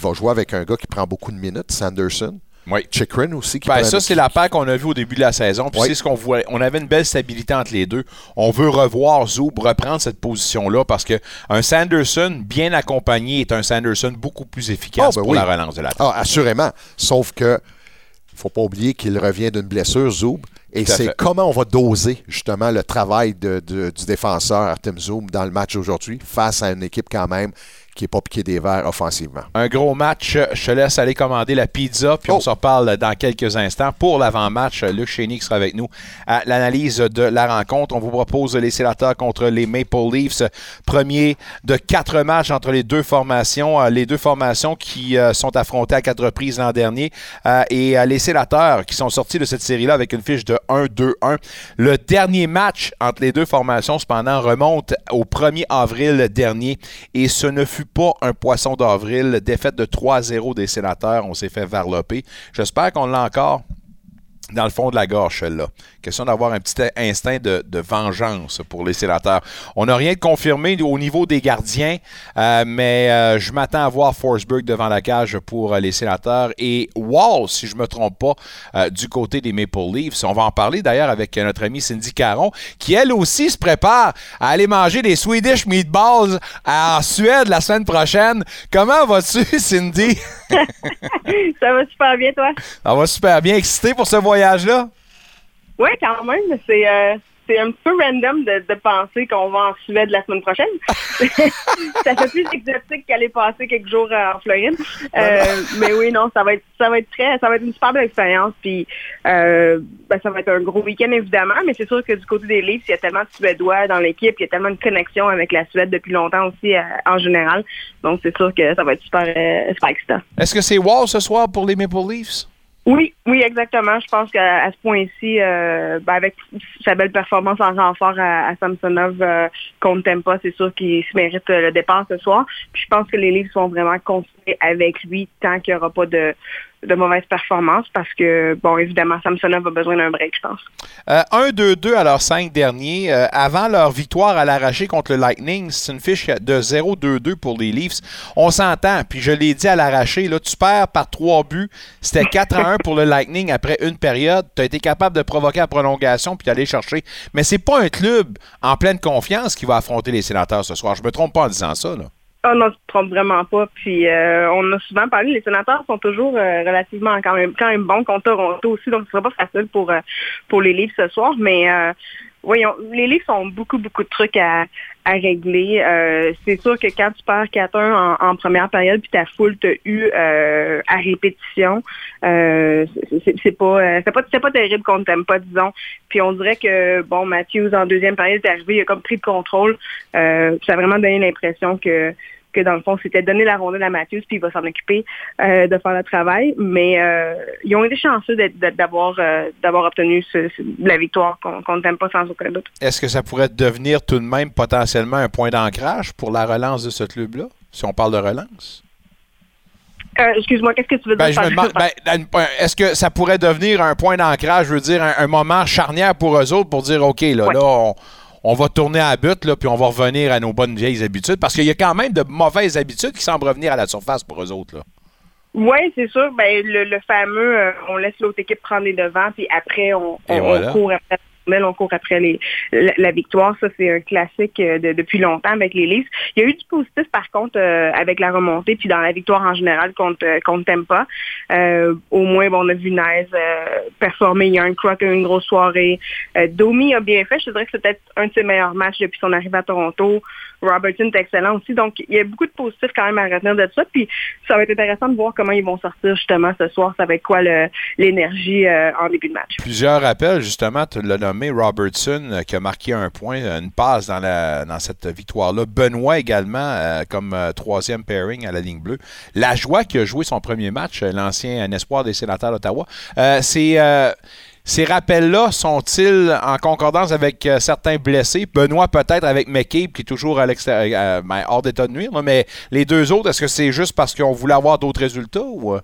va jouer avec un gars qui prend beaucoup de minutes, Sanderson. Oui. Chikrin aussi qui Ben, ça, c'est la paire qu'on a vue au début de la saison. Puis Oui. c'est ce qu'on. On avait une belle stabilité entre les deux. On veut revoir Zoub reprendre cette position-là parce que un Sanderson bien accompagné est un Sanderson beaucoup plus efficace Ah, ben pour oui. la relance de la Ah, assurément. Sauf que faut pas oublier qu'il revient d'une blessure, Zoub. Et c'est comment on va doser justement le travail de- de- du défenseur Artem Zoub dans le match aujourd'hui face à une équipe quand même qui n'est pas piqué des verres offensivement. Un gros match. Je te laisse aller commander la pizza, puis on Oh. se reparle dans quelques instants. Pour l'avant-match, Luc Chény qui sera avec nous à l'analyse de la rencontre. On vous propose les sénateurs contre les Maple Leafs. Premier de quatre matchs entre les deux formations. Euh, Les deux formations qui euh, sont affrontées à quatre reprises l'an dernier. Euh, Et euh, les sénateurs qui sont sortis de cette série-là avec une fiche de 1-2-1. Le dernier match entre les deux formations, cependant, remonte au 1er avril dernier. Et ce ne fut pas un poisson d'avril. Défaite de 3-0 des sénateurs. On s'est fait varloper. J'espère qu'on l'a encore dans le fond de la gorge, celle-là. Question d'avoir un petit instinct de, vengeance pour les sénateurs. On n'a rien de confirmé au niveau des gardiens, euh, mais euh, je m'attends à voir Forsberg devant la cage pour euh, les sénateurs et Wall, si je ne me trompe pas, du côté des Maple Leafs. On va en parler d'ailleurs avec notre amie Cindy Caron, qui elle aussi se prépare à aller manger des Swedish Meatballs en Suède la semaine prochaine. Comment vas-tu, Cindy? Ça va super bien, toi? On va super bien excité pour ce voyage-là? Oui, quand même. C'est euh, c'est un peu random de, de penser qu'on va en Suède la semaine prochaine. ça fait plus exotique qu'aller passer quelques jours euh, en Floride. Euh, mais oui, non, ça va être ça va être très ça va être une super belle expérience. Puis euh, ben, ça va être un gros week-end évidemment, mais c'est sûr que du côté des Leafs, il y a tellement de Suédois dans l'équipe, il y a tellement de connexion avec la Suède depuis longtemps aussi euh, en général. Donc c'est sûr que ça va être super, super excitant. Est-ce que c'est Wall ce soir pour les Maple Leafs? Oui, oui, exactement. Je pense qu'à ce point-ci, euh, ben, avec sa belle performance en renfort à, à Samsonov euh, contre Tempa, c'est sûr qu'il se mérite euh, le départ ce soir. Puis je pense que les Leafs vont vraiment continuer avec lui tant qu'il n'y aura pas de, de mauvaise performance parce que, bon, évidemment, Samsonov a besoin d'un break, je pense. Euh, 1-2-2 à leurs cinq derniers. Euh, avant leur victoire à l'arraché contre le Lightning, c'est une fiche de 0-2-2 pour les Leafs. On s'entend, puis je l'ai dit à l'arraché, là, tu perds par trois buts. C'était 4-1 pour le Lightning après une période. Tu as été capable de provoquer la prolongation puis d'aller chercher. Mais c'est pas un club en pleine confiance qui va affronter les sénateurs ce soir. Je me trompe pas en disant ça. Là. Oh non, tu te trompes vraiment pas. Puis euh, on a souvent parlé, les sénateurs sont toujours euh, relativement quand même quand même bons contre Toronto aussi, donc ce sera pas facile pour euh, pour les Leafs ce soir. Mais voyons, les Leafs ont beaucoup, beaucoup de trucs à, à régler. C'est sûr que quand tu perds 4-1 en, première période, puis ta foule t'a eu euh, à répétition, euh, c'est- pas, pas, terrible qu'on ne t'aime pas, disons. Puis on dirait que, bon, Matthews, en deuxième période, est arrivé, il a comme pris le contrôle. Ça a vraiment donné l'impression que que dans le fond, c'était donner la rondelle à Matthews, puis il va s'en occuper euh, de faire le travail. Mais euh, ils ont été chanceux d'avoir euh, d'avoir obtenu ce- ce- la victoire qu'on ne t'aime pas sans aucun doute. Est-ce que ça pourrait devenir tout de même potentiellement un point d'ancrage pour la relance de ce club-là, si on parle de relance? Excuse-moi, qu'est-ce que tu veux dire? ben, ben, est-ce que ça pourrait devenir un point d'ancrage, je veux dire, un, un moment charnière pour eux autres pour dire, OK, là, Ouais. là, on, on va tourner à but, là, puis on va revenir à nos bonnes vieilles habitudes, parce qu'il y a quand même de mauvaises habitudes qui semblent revenir à la surface pour eux autres, là. Oui, c'est sûr. Ben, le, le fameux, euh, on laisse l'autre équipe prendre les devants, puis après, on, Et on, voilà. on court après rondelle, on court après la, victoire. Ça, c'est un classique euh, de- depuis longtemps avec les. Il y a eu du positif, par contre, euh, avec la remontée, puis dans la victoire en général contre, euh, contre Tampa. Euh, au moins, bon, on a vu Nice euh, performer. Il y a un Croc une grosse soirée. Euh, Domi a bien fait. Je dirais que c'est peut-être un de ses meilleurs matchs depuis son arrivée à Toronto. Robertson est excellent aussi. Donc, il y a beaucoup de positifs quand même à retenir de ça. Puis, ça va être intéressant de voir comment ils vont sortir justement ce soir. Ça va être quoi l'énergie en début de match. Plusieurs rappels, justement, tu l'as Robertson, euh, qui a marqué un point, euh, une passe dans, cette victoire-là. Benoît également, euh, comme troisième pairing à la ligne bleue. La joie qui a joué son premier match, l'ancien espoir des sénateurs d'Ottawa. Ces rappels-là sont-ils en concordance avec certains blessés? Benoît peut-être avec McCabe qui est toujours ben, hors d'état de nuire, mais les deux autres, est-ce que c'est juste parce qu'on voulait avoir d'autres résultats ou...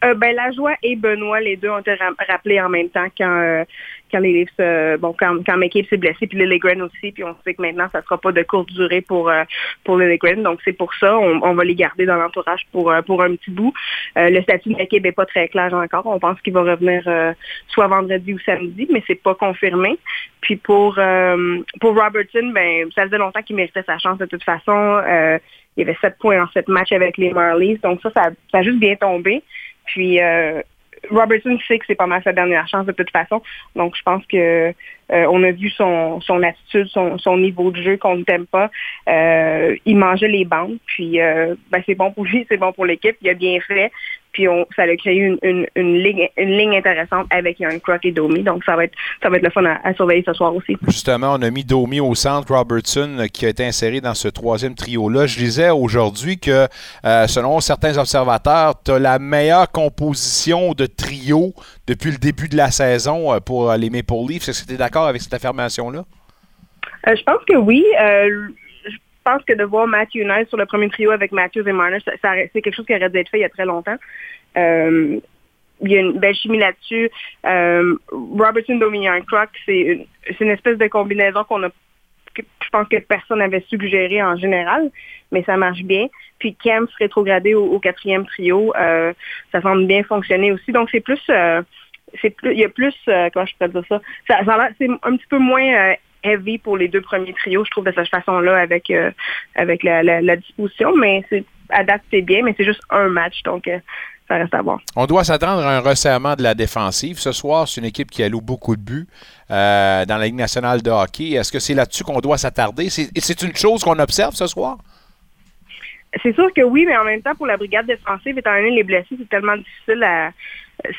ben, la joie et Benoît, les deux ont été ra- rappelés en même temps quand, quand les Leafs, euh, bon, quand, quand McCabe s'est blessé, puis Lilligren aussi, puis on sait que maintenant, ça sera pas de courte durée pour, euh, pour Lilligren. Donc, c'est pour ça, on, on va les garder dans l'entourage pour, euh, pour un petit bout. Euh, le statut de McCabe est pas très clair encore. On pense qu'il va revenir euh, soit vendredi ou samedi, mais c'est pas confirmé. Puis pour, pour Robertson, ben, ça faisait longtemps qu'il méritait sa chance de toute façon. Il y avait sept points en sept matchs avec les Marlies. Donc ça, ça, ça a juste bien tombé. Puis Robertson sait que c'est pas mal sa dernière chance de toute façon. Donc, je pense que euh, on a vu son, son attitude, son, son niveau de jeu qu'on ne t'aime pas. Euh, il mangeait les bandes, puis euh, ben, c'est bon pour lui, c'est bon pour l'équipe. Il a bien fait. Puis on, ça a créé une, une, une, ligne, une ligne intéressante avec Young Croc et Domi. Donc ça va être ça va être le fun à, à, surveiller ce soir aussi. Justement, on a mis Domi au centre, Robertson qui a été inséré dans ce troisième trio-là. Je disais aujourd'hui que euh, selon certains observateurs, tu as la meilleure composition de trio depuis le début de la saison pour les Maple Leafs. Est-ce que tu es d'accord avec cette affirmation-là? Euh, je pense que oui. Euh, je pense que de voir Matthew Knight sur le premier trio avec Matthews et Marner, ça, c'est quelque chose qui aurait dû être fait il y a très longtemps. Euh, il y a une belle chimie là-dessus. Euh, Robertson, Dominion Croc, c'est une, une espèce de combinaison qu'on a que je pense que personne n'avait suggéré en général, mais ça marche bien. Puis Kemp rétrogradé au, au quatrième trio, euh, ça semble bien fonctionner aussi. Donc c'est plus c'est plus, il y a plus, euh, comment je pourrais dire ça, ça, ça c'est un petit peu moins euh, heavy pour les deux premiers trios, je trouve, de cette façon-là, avec, euh, avec la, la, la, disposition, mais c'est, à date, c'est bien, mais c'est juste un match, donc ça reste à voir. On doit s'attendre à un resserrement de la défensive. Ce soir, c'est une équipe qui alloue beaucoup de buts dans la Ligue nationale de hockey. Est-ce que c'est là-dessus qu'on doit s'attarder? C'est, c'est une chose qu'on observe ce soir? C'est sûr que oui, mais en même temps, pour la brigade défensive, étant donné les blessés, c'est tellement difficile à,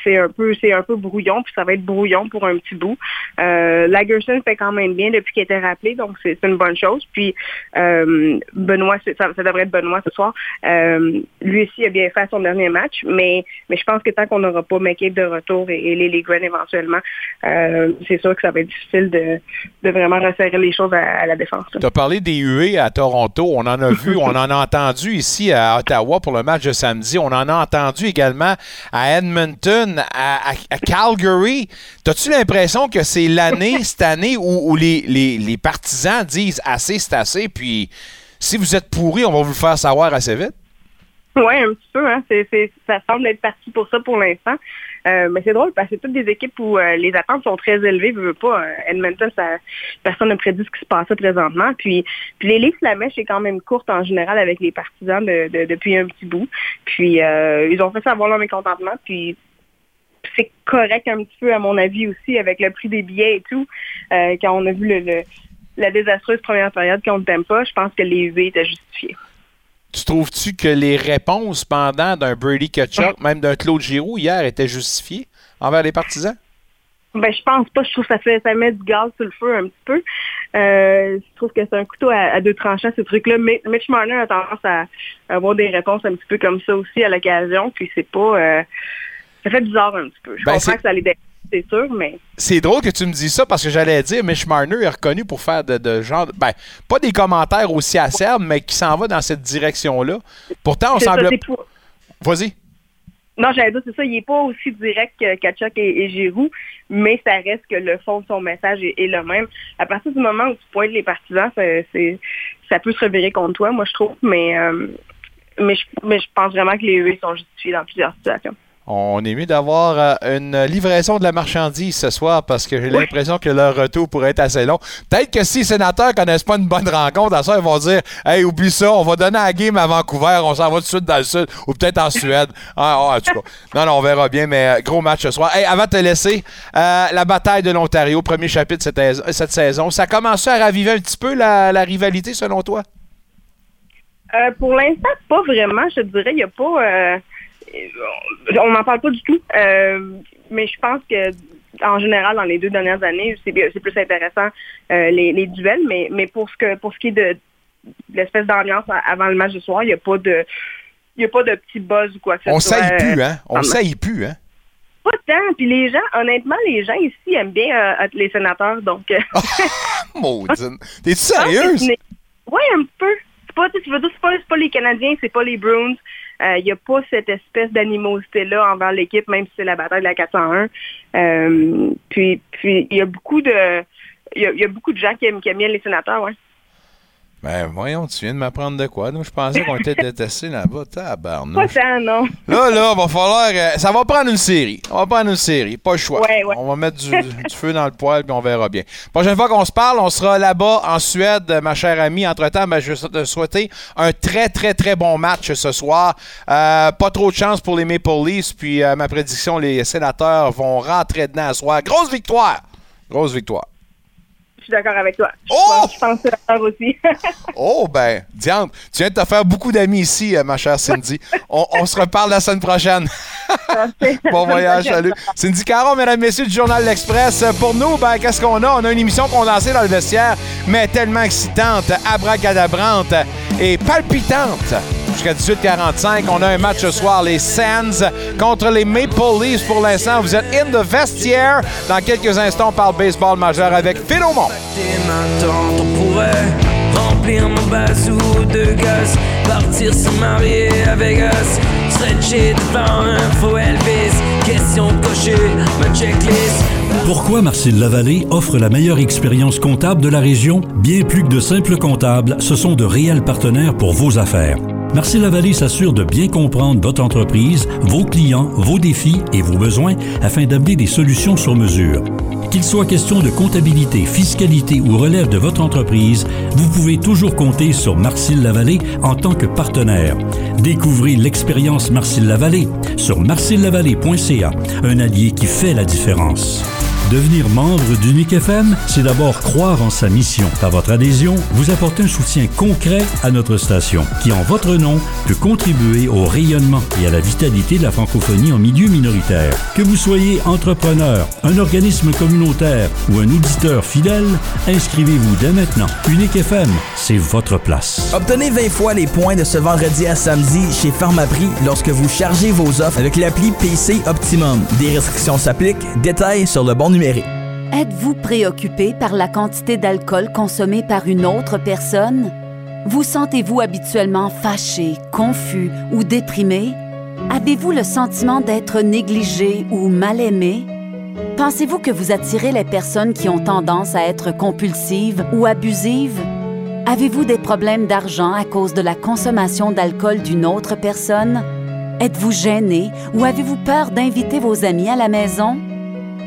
c'est un peu c'est un peu brouillon, puis ça va être brouillon pour un petit bout. Euh, Lagerson fait quand même bien depuis qu'il était rappelé, donc c'est une bonne chose. Puis euh, Benoît, ça, ça, devrait être Benoît ce soir. Euh, lui aussi a bien fait son dernier match, mais mais je pense que tant qu'on n'aura pas McCabe de retour et, et Lily Gren éventuellement, euh, c'est sûr que ça va être difficile de, de vraiment resserrer les choses à, à la défense. Tu as parlé des UE à Toronto, on en a vu, on en a entendu ici à Ottawa pour le match de samedi, on en a entendu également à Edmonton, à, à, à Calgary. T'as-tu l'impression que c'est l'année, cette année, où, où les, les, les, partisans disent assez, c'est assez, puis si vous êtes pourri, on va vous le faire savoir assez vite? Oui, un petit peu. Hein. Ça semble être parti pour ça pour l'instant. Euh, mais c'est drôle parce que c'est toutes des équipes où euh, les attentes sont très élevées. Je veux pas. Euh, Edmonton, ça, personne n'a prédit ce qui se passait présentement. Puis, puis les Leafs, la mèche est quand même courte en général avec les partisans de, de, depuis un petit bout. Puis ils ont fait savoir leur mécontentement. Puis c'est correct un petit peu à mon avis aussi avec le prix des billets et tout. quand on a vu le, le, la désastreuse première période qu'on ne t'aime pas, je pense que les UV étaient justifiés. Tu trouves-tu que les réponses pendant d'un Brady Kachuk, même d'un Claude Giroux hier, étaient justifiées envers les partisans? Ben, je pense pas. Je trouve que ça fait ça met du gaz sur le feu un petit peu. Euh, je trouve que c'est un couteau à, à deux tranchants, ce truc-là. Mitch Marner a tendance à, à, avoir des réponses un petit peu comme ça aussi à l'occasion. Puis c'est pas. Euh, ça fait bizarre un petit peu. Je ben, comprends que ça les c'est sûr, mais. C'est drôle que tu me dises ça parce que j'allais dire, Mitch Marner est reconnu pour faire de, de genre. Ben, pas des commentaires aussi acerbes, mais qui s'en va dans cette direction-là. Pourtant, on semble. Pour... Vas-y. Non, j'allais dire, c'est ça, il n'est pas aussi direct que Kachuk et, et, Giroux, mais ça reste que le fond de son message est, est, le même. À partir du moment où tu pointes les partisans, ça, ça peut se revirer contre toi, moi, je trouve, mais, euh, mais, je, mais je pense vraiment que les UE sont justifiés dans plusieurs situations. On est mieux d'avoir euh, une livraison de la marchandise ce soir parce que j'ai oui. l'impression que leur retour pourrait être assez long. Peut-être que si les sénateurs connaissent pas une bonne rencontre, à ça, ils vont dire Hey, oublie ça, on va donner la game à Vancouver, on s'en va tout de suite dans le sud, ou peut-être en Suède. Ah, oh, en tout cas. Non, non, on verra bien, mais euh, gros match ce soir. Hey, avant de te laisser, euh, la bataille de l'Ontario, premier chapitre cette, cette, saison, ça commence à raviver un petit peu la, la rivalité selon toi? Euh, pour l'instant, pas vraiment. Je te dirais, il n'y a pas on n'en parle pas du tout, euh, mais je pense que en général, dans les deux dernières années, c'est plus intéressant euh, les, les, duels, mais, mais pour ce que pour ce qui est de, l'espèce d'ambiance avant le match de soir, il n'y a pas de il n'y a pas de petit buzz ou quoi que ce soit. On saillit plus, hein? On saillit plus, hein? Pas tant. Puis les gens, honnêtement, les gens ici aiment bien euh, les sénateurs, donc... oh, maudine! T'es sérieuse? Oui, un peu. C'est pas, tu veux dire, c'est pas, pas les Canadiens, c'est pas les Bruins. Il euh, n'y a pas cette espèce d'animosité-là envers l'équipe, même si c'est la bataille de la 401. Euh, puis, puis il y a beaucoup de, il y, beaucoup de gens qui aiment, qui aiment bien les sénateurs, ouais. Ben voyons, tu viens de m'apprendre de quoi? Donc, je pensais qu'on était détestés là-bas. Pas Tabarnouche. tant, non. Là, là, va falloir. euh, ça va prendre une série. On va prendre une série. Pas le choix. Ouais, ouais. On va mettre du, du feu dans le poêle puis on verra bien. Prochaine fois qu'on se parle, on sera là-bas en Suède, ma chère amie. Entre-temps, ben, je vais te souhaiter un très, très, très bon match ce soir. Euh, pas trop de chance pour les Maple Leafs. Puis euh, ma prédiction, les sénateurs vont rentrer dedans ce soir. Grosse victoire! Grosse victoire. Je suis d'accord avec toi. Je Oh! pense, je pense que aussi. Oh, ben, Diane, tu viens de te faire beaucoup d'amis ici, euh, ma chère Cindy. On, on se reparle la semaine prochaine. bon voyage, salut. Cindy Caron, mesdames, messieurs du Journal L'Express. Euh, Pour nous, ben, qu'est-ce qu'on a? On a une émission condensée dans le vestiaire, mais tellement excitante, abracadabrante et palpitante. Jusqu'à 18h45, on a un match ce soir, les Sands contre les Maple Leafs. Pour l'instant, vous êtes in the vestiaire. Dans quelques instants, on parle baseball majeur avec Phil Aumont. Pourquoi Marcel Lavallée offre la meilleure expérience comptable de la région? Bien plus que de simples comptables, ce sont de réels partenaires pour vos affaires. Marcel Lavallée s'assure de bien comprendre votre entreprise, vos clients, vos défis et vos besoins afin d'amener des solutions sur mesure. Qu'il soit question de comptabilité, fiscalité ou relève de votre entreprise, vous pouvez toujours compter sur Marcel Lavallée en tant que partenaire. Découvrez l'expérience Marcel Lavallée sur marcellavallée.ca, un allié qui fait la différence. Devenir membre d'Unique FM, c'est d'abord croire en sa mission. Par votre adhésion, vous apportez un soutien concret à notre station, qui en votre nom peut contribuer au rayonnement et à la vitalité de la francophonie en milieu minoritaire. Que vous soyez entrepreneur, un organisme communautaire ou un auditeur fidèle, inscrivez-vous dès maintenant. Unique FM, c'est votre place. Obtenez 20 fois les points de ce vendredi à samedi chez Pharmaprix lorsque vous chargez vos offres avec l'appli PC Optimum. Des restrictions s'appliquent. Détails sur le bon Êtes-vous préoccupé par la quantité d'alcool consommée par une autre personne? Vous sentez-vous habituellement fâché, confus ou déprimé? Avez-vous le sentiment d'être négligé ou mal aimé? Pensez-vous que vous attirez les personnes qui ont tendance à être compulsives ou abusives? Avez-vous des problèmes d'argent à cause de la consommation d'alcool d'une autre personne? Êtes-vous gêné ou avez-vous peur d'inviter vos amis à la maison?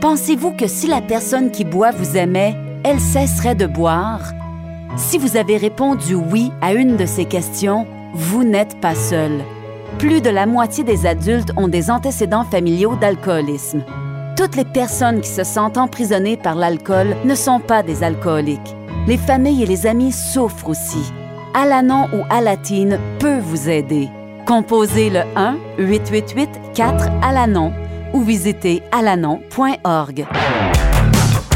Pensez-vous que si la personne qui boit vous aimait, elle cesserait de boire? Si vous avez répondu oui à une de ces questions, vous n'êtes pas seul. Plus de la moitié des adultes ont des antécédents familiaux d'alcoolisme. Toutes les personnes qui se sentent emprisonnées par l'alcool ne sont pas des alcooliques. Les familles et les amis souffrent aussi. Alanon ou Alatine peut vous aider. Composez le 1-888-4-Alanon ou visitez alanon.org.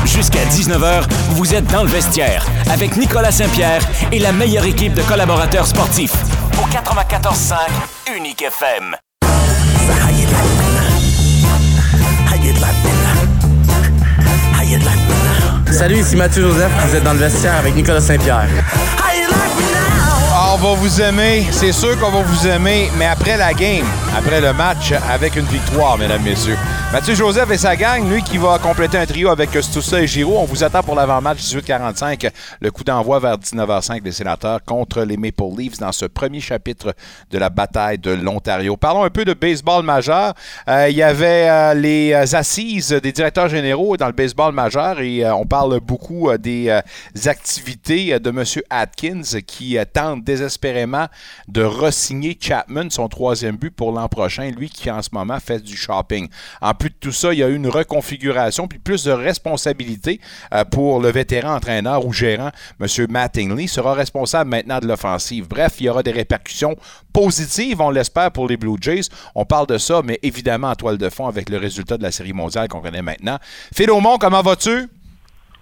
Jusqu'à 19h, vous êtes dans le vestiaire avec Nicolas Saint-Pierre et la meilleure équipe de collaborateurs sportifs. Au 94.5 Unique FM. Salut, ici Mathieu Joseph, vous êtes dans le vestiaire avec Nicolas Saint-Pierre. Va vous aimer, c'est sûr qu'on va vous aimer, mais après la game, après le match, avec une victoire, mesdames, messieurs. Mathieu Joseph et sa gang, lui qui va compléter un trio avec Stoussa et Giroud. On vous attend pour l'avant-match 18-45, le coup d'envoi vers 19h05 des sénateurs contre les Maple Leafs dans ce premier chapitre de la bataille de l'Ontario. Parlons un peu de baseball majeur. Euh, il y avait euh, les assises des directeurs généraux dans le baseball majeur et euh, on parle beaucoup des activités de M. Atkins qui tente désespérément de re-signer Chapman, son troisième but pour l'an prochain, lui qui en ce moment fait du shopping. En plus de tout ça, il y a eu une reconfiguration puis plus de responsabilité euh, pour le vétéran entraîneur ou gérant, M. Mattingly, sera responsable maintenant de l'offensive. Bref, il y aura des répercussions positives, on l'espère, pour les Blue Jays. On parle de ça, mais évidemment en toile de fond avec le résultat de la Série mondiale qu'on connaît maintenant. Phil Aumont, comment vas-tu?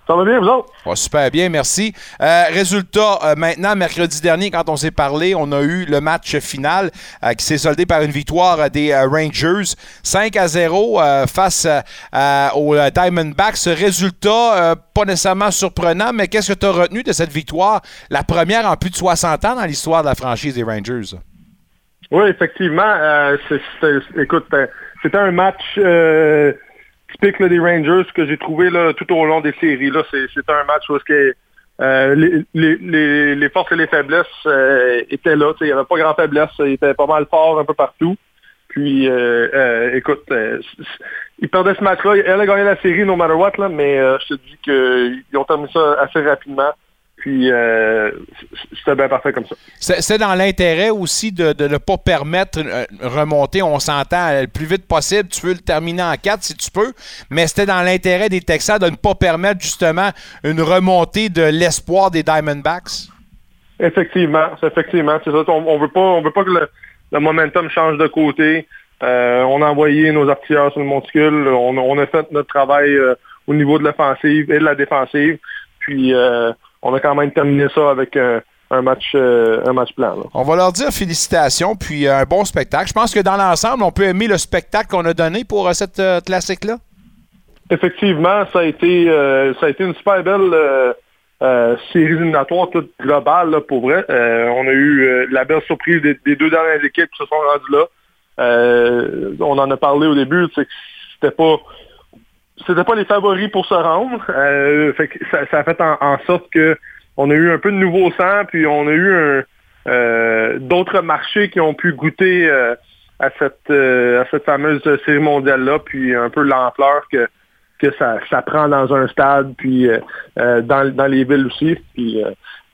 Ça va bien, vous autres? Super bien, merci. Euh, résultat, euh, maintenant, mercredi dernier, quand on s'est parlé, on a eu le match final euh, qui s'est soldé par une victoire euh, des euh, Rangers. 5 à 0 euh, face euh, aux Diamondbacks. Ce résultat, euh, pas nécessairement surprenant, mais qu'est-ce que tu as retenu de cette victoire? La première en plus de 60 ans dans l'histoire de la franchise des Rangers. Oui, effectivement. euh, c'est- c'était- écoute, c'était- c'était un match euh, typique là, des Rangers que j'ai trouvé là, tout au long des séries. Là, c'est, un match où que euh, les, les, les, forces et les faiblesses euh, étaient là. Il n'y avait pas grand faiblesse. Il était pas mal fort un peu partout. Puis, euh, euh, écoute, euh, ils perdaient ce match-là. Elle a gagné la série no matter what, là, mais euh, je te dis qu'ils ont terminé ça assez rapidement. Puis, euh, c'était bien parfait comme ça. C'est dans l'intérêt aussi de de ne pas permettre une une remontée. On s'entend euh, le plus vite possible. Tu veux le terminer en 4 si tu peux. Mais c'était dans l'intérêt des Texans de ne pas permettre justement une remontée de l'espoir des Diamondbacks. Effectivement, c'est effectivement, c'est ça. On, on veut pas, on veut pas que le, le momentum change de côté. Euh, on a envoyé nos artilleurs sur le monticule. On, on a fait notre travail euh, au niveau de l'offensive et de la défensive. Puis euh, on a quand même terminé ça avec un, un match, euh, un match plan. là. On va leur dire félicitations puis euh, un bon spectacle. Je pense que dans l'ensemble, on peut aimer le spectacle qu'on a donné pour euh, cette euh, classique-là. Effectivement, ça a été, euh, ça a été une super belle euh, euh, série éliminatoire toute globale là, pour vrai. Euh, on a eu euh, la belle surprise des, des deux dernières équipes qui se sont rendues là. Euh, on en a parlé au début, c'est que c'était pas c'était pas les favoris pour se rendre. Euh, fait que ça, ça a fait en, en sorte que on a eu un peu de nouveau sang, puis on a eu euh, d'autres marchés qui ont pu goûter euh, à cette euh, à cette fameuse série mondiale là, puis un peu l'ampleur que que ça, ça prend dans un stade, puis euh, euh, dans, dans les villes aussi. Puis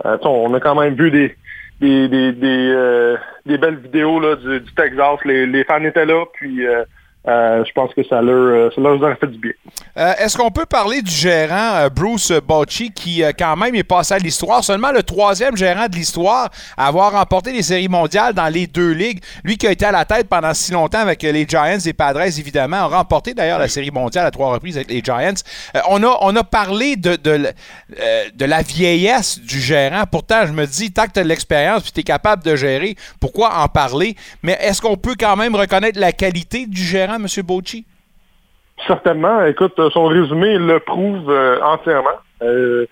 on a quand même vu des des, des, des, des belles vidéos là, du, du Texas. Les, les fans étaient là, puis euh, je pense que ça leur, euh, a fait du bien. Euh, Est-ce qu'on peut parler du gérant Bruce Bocci qui, quand même, est passé à l'histoire? Seulement le troisième gérant de l'histoire à avoir remporté les séries mondiales dans les deux ligues. Lui qui a été à la tête pendant si longtemps avec les Giants et Padres, évidemment, a remporté d'ailleurs la série mondiale à trois reprises avec les Giants. On, a, parlé de la vieillesse du gérant. Pourtant, je me dis, tant que tu as de l'expérience et tu es capable de gérer, pourquoi en parler? Mais est-ce qu'on peut quand même reconnaître la qualité du gérant, M. Bocci? Certainement. Écoute, euh, son résumé le prouve euh, entièrement. Euh,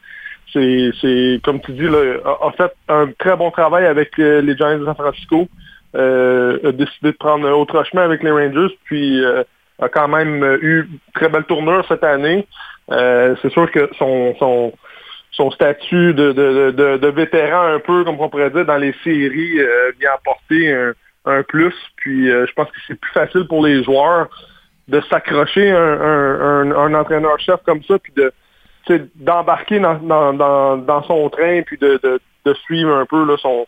c'est, comme tu dis, là, a, fait un très bon travail avec les Giants de San Francisco. A décidé de prendre autre chemin avec les Rangers, puis a quand même eu une très belle tournure cette année. C'est sûr que son, son, son statut de, de, de, de vétéran un peu, comme on pourrait dire, dans les séries, vient apporter un, un plus. Puis euh, je pense que c'est plus facile pour les joueurs de s'accrocher à un, un, un, entraîneur-chef comme ça, puis de d'embarquer dans, dans, dans, dans son train, puis de, de, de suivre un peu là, son,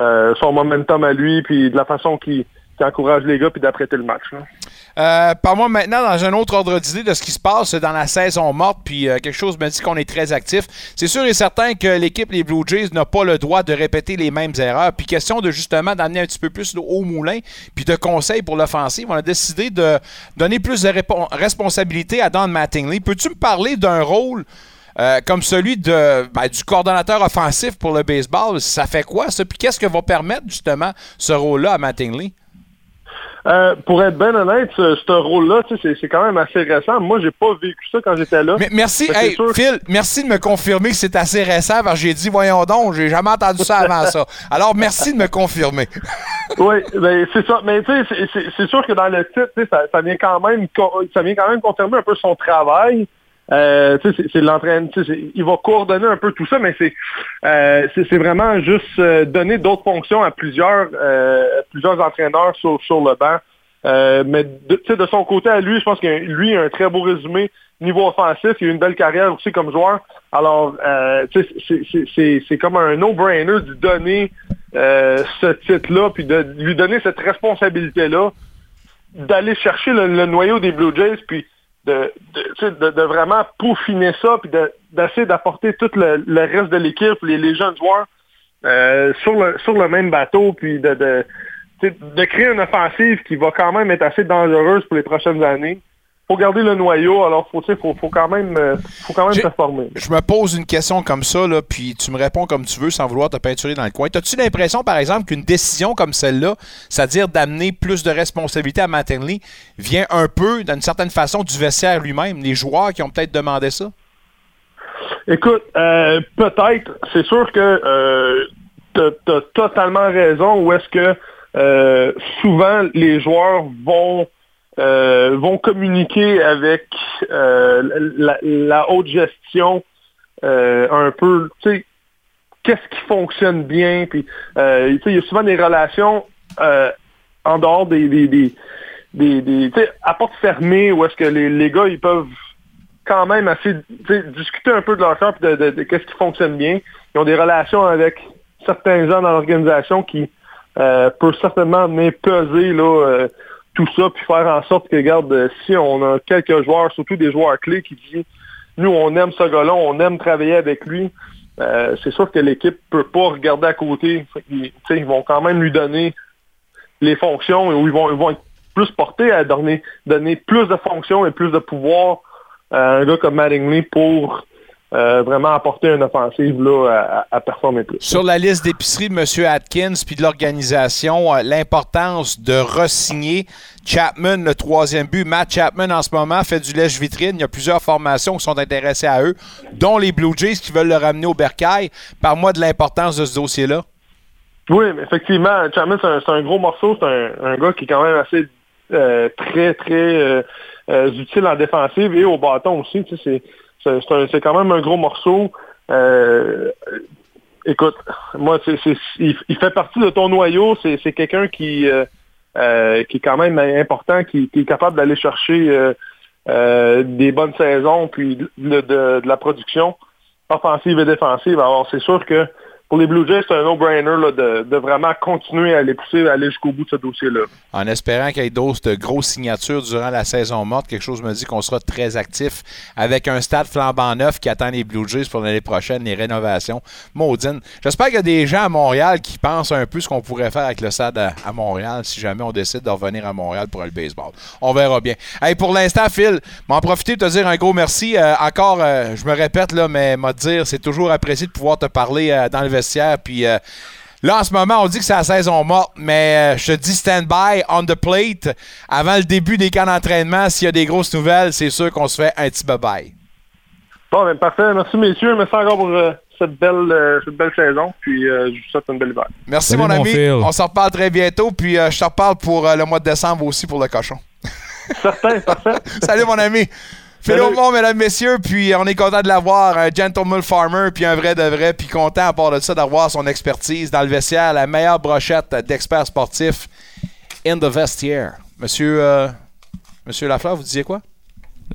euh, son momentum à lui, puis de la façon qu'il qu'il encourage les gars, puis d'apprêter le match. Euh, Parle-moi maintenant dans un autre ordre d'idée de ce qui se passe dans la saison morte, puis euh, quelque chose me dit qu'on est très actif. C'est sûr et certain que l'équipe, les Blue Jays, n'a pas le droit de répéter les mêmes erreurs. Puis question de justement d'amener un petit peu plus au moulin, puis de conseils pour l'offensive, on a décidé de donner plus de responsabilité à Don Mattingly. Peux-tu me parler d'un rôle euh, comme celui de, ben, du coordonnateur offensif pour le baseball? Ça fait quoi ça? Puis qu'est-ce que va permettre justement ce rôle-là à Mattingly? Euh, pour être bien honnête, ce, ce rôle-là, tu sais, c'est, quand même assez récent. Moi, j'ai pas vécu ça quand j'étais là. Mais merci, hey, Phil, merci de me confirmer que c'est assez récent parce que j'ai dit, voyons donc, j'ai jamais entendu ça avant ça. Alors, merci de me confirmer. oui, ben, c'est ça. Mais tu sais, c'est- sûr que dans le titre, ça, ça vient quand même ça vient quand même confirmer un peu son travail. Euh, c'est- il va coordonner un peu tout ça, mais c'est euh, c'est vraiment juste euh, donner d'autres fonctions à plusieurs euh, plusieurs entraîneurs sur, sur le banc. Euh, mais de, de son côté à lui, je pense que lui a un très beau résumé niveau offensif. Il a une belle carrière aussi comme joueur. Alors, euh, c'est- comme un no-brainer de donner ce titre-là, puis de lui donner cette responsabilité-là, d'aller chercher le, le noyau des Blue Jays, puis de, de, de- de vraiment peaufiner ça, puis de- d'essayer d'apporter tout le, reste de l'équipe, les, les jeunes joueurs, euh, sur, le, sur le même bateau, puis de, de créer une offensive qui va quand même être assez dangereuse pour les prochaines années. Faut garder le noyau, alors faut, faut, faut quand même, euh, faut quand même performer. Je me pose une question comme ça, là, puis tu me réponds comme tu veux sans vouloir te peinturer dans le coin. As-tu l'impression, par exemple, qu'une décision comme celle-là, c'est-à-dire d'amener plus de responsabilité à Mattingly, vient un peu, d'une certaine façon, du vestiaire lui-même, les joueurs qui ont peut-être demandé ça? Écoute, euh, peut-être, c'est sûr que euh, tu as totalement raison, où est-ce que euh, souvent les joueurs vont euh, vont communiquer avec euh, la, haute gestion euh, un peu, tu sais, qu'est-ce qui fonctionne bien. Il y a souvent des relations en dehors des, des, des, à porte fermée où est-ce que les, les gars, ils peuvent quand même assez discuter un peu de leur corps et de, qu'est-ce qui fonctionne bien. Ils ont des relations avec certains gens dans l'organisation qui peuvent certainement venir peser là, tout ça puis faire en sorte que, regarde, euh, si on a quelques joueurs, surtout des joueurs clés qui disent nous, on aime ce gars-là, on aime travailler avec lui, euh, c'est sûr que l'équipe peut pas regarder à côté. Sais, ils vont quand même lui donner les fonctions où ils vont, ils vont être plus portés à donner, donner plus de fonctions et plus de pouvoir à un gars comme Mattingly pour euh, vraiment apporter une offensive là, à, à performer plus. Sur la liste d'épicerie de M. Atkins puis de l'organisation, euh, l'importance de re-signer Chapman, le troisième but. Matt Chapman, en ce moment, fait du lèche-vitrine. Il y a plusieurs formations qui sont intéressées à eux, dont les Blue Jays qui veulent le ramener au bercail. Parle-moi de l'importance de ce dossier-là. Oui, mais effectivement, Chapman, c'est un, c'est un gros morceau. C'est un, un gars qui est quand même assez euh, très, très euh, euh, utile en défensive et au bâton aussi. Tu sais, c'est, c'est, quand même un gros morceau. Euh, écoute, moi, il, fait partie de ton noyau. C'est, quelqu'un qui, euh, euh, qui est quand même important, qui, est capable d'aller chercher euh, euh, des bonnes saisons, puis de la production offensive et défensive. Alors, c'est sûr que pour les Blue Jays, c'est un no-brainer de, de vraiment continuer à les pousser, à aller jusqu'au bout de ce dossier-là. En espérant qu'il y ait d'autres de grosses signatures durant la saison morte, quelque chose me dit qu'on sera très actif avec un stade flambant neuf qui attend les Blue Jays pour l'année prochaine, les rénovations. Maudine. J'espère qu'il y a des gens à Montréal qui pensent un peu ce qu'on pourrait faire avec le stade à, à Montréal si jamais on décide de revenir à Montréal pour le baseball. On verra bien. Hey, pour l'instant, Phil, m'en profiter de te dire un gros merci. Euh, encore, euh, je me répète, là, mais m'a dire, c'est toujours apprécié de pouvoir te parler euh, dans le Puis Là, en ce moment, on dit que c'est la saison morte, mais je te dis stand-by, on the plate. Avant le début des camps d'entraînement, s'il y a des grosses nouvelles, c'est sûr qu'on se fait un petit bye-bye. Bon, ben parfait. Merci, messieurs. Merci encore pour cette, belle, cette belle saison. Puis, je vous souhaite une belle hiver. Merci, mon ami. On s'en reparle très bientôt. Puis je te reparle pour le mois de décembre aussi pour le cochon. Certain, parfait. Salut, mon ami. Phil Aumont, mesdames, messieurs, puis on est content de l'avoir, un gentleman farmer, puis un vrai de vrai, puis content à part de ça d'avoir son expertise dans le vestiaire, la meilleure brochette d'experts sportifs in the vestiaire. Monsieur, euh, Monsieur Lafleur, vous disiez quoi?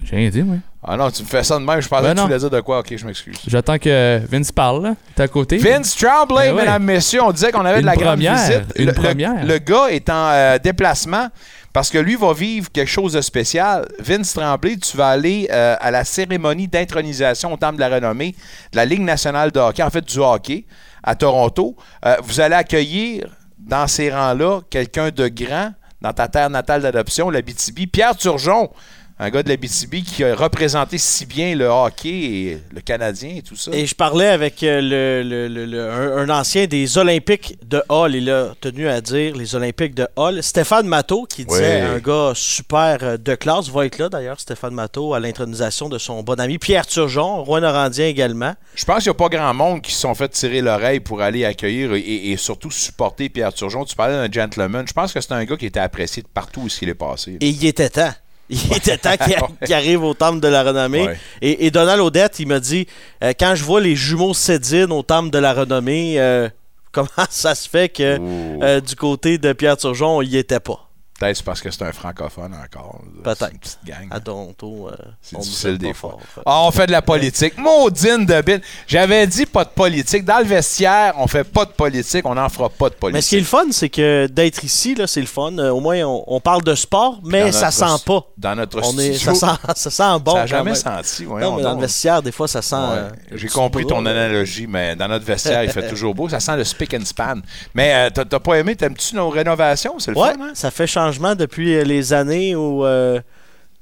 J'ai rien dit, oui. Ah non, tu me fais ça de même, je pensais Ben que tu voulais dire de quoi, ok, je m'excuse. J'attends que Vince parle, là. T'es à côté. Vince Tremblay, Ben ouais. mesdames, messieurs, on disait qu'on avait de la grande première, visite. une le, le- première. Le, gars est en euh, déplacement parce que lui va vivre quelque chose de spécial. Vince Tremblay, tu vas aller euh, à la cérémonie d'intronisation au Temple de la Renommée de la Ligue nationale de hockey, en fait du hockey, à Toronto. Euh, vous allez accueillir dans ces rangs-là quelqu'un de grand dans ta terre natale d'adoption, l'Abitibi, Pierre Turgeon. Un gars de l'Abitibi qui a représenté si bien le hockey et le Canadien et tout ça. Et je parlais avec euh, le, le- le- le- un, un ancien des Olympiques de Hall. Il a tenu à dire les Olympiques de Hall. Stéphane Matteau, qui disait Oui. un gars super euh, de classe, va être là d'ailleurs, Stéphane Matteau, à l'intronisation de son bon ami Pierre Turgeon, Rouen Norandien également. Je pense qu'il n'y a pas grand monde qui se sont fait tirer l'oreille pour aller accueillir et, et surtout supporter Pierre Turgeon. Tu parlais d'un gentleman. Je pense que c'est un gars qui était apprécié de partout où il est passé. Et il était temps. Il était temps qu'il arrive au temple de la renommée. Ouais. Et, et Donald Odette, il m'a dit euh, quand je vois les jumeaux Cédine au temple de la renommée, euh, comment ça se fait que euh, du côté de Pierre Turgeon, il n'y était pas? Peut-être parce que c'est un francophone encore. Peut-être. Une petite gang. À Toronto, euh, C'est difficile des fois. fort. Ah, on fait de la politique. Maudine de bine. J'avais dit pas de politique. Dans le vestiaire, on fait pas de politique. On n'en fera pas de politique. Mais ce qui est le fun, c'est que d'être ici, là, c'est le fun. Euh, au moins, on, on parle de sport, mais ça sent pas. Dans notre On est, studio. ça, sent, ça sent bon. Ça a quand jamais même. senti, Non, mais dans le vestiaire, des fois, ça sent. Ouais. euh, J'ai compris ton analogie, mais dans notre vestiaire, il fait toujours beau. Ça sent le spick and span. Mais euh, t'as pas aimé, t'aimes-tu nos rénovations? C'est le Ouais, fun, hein? ça fait changement depuis euh, les années où. euh,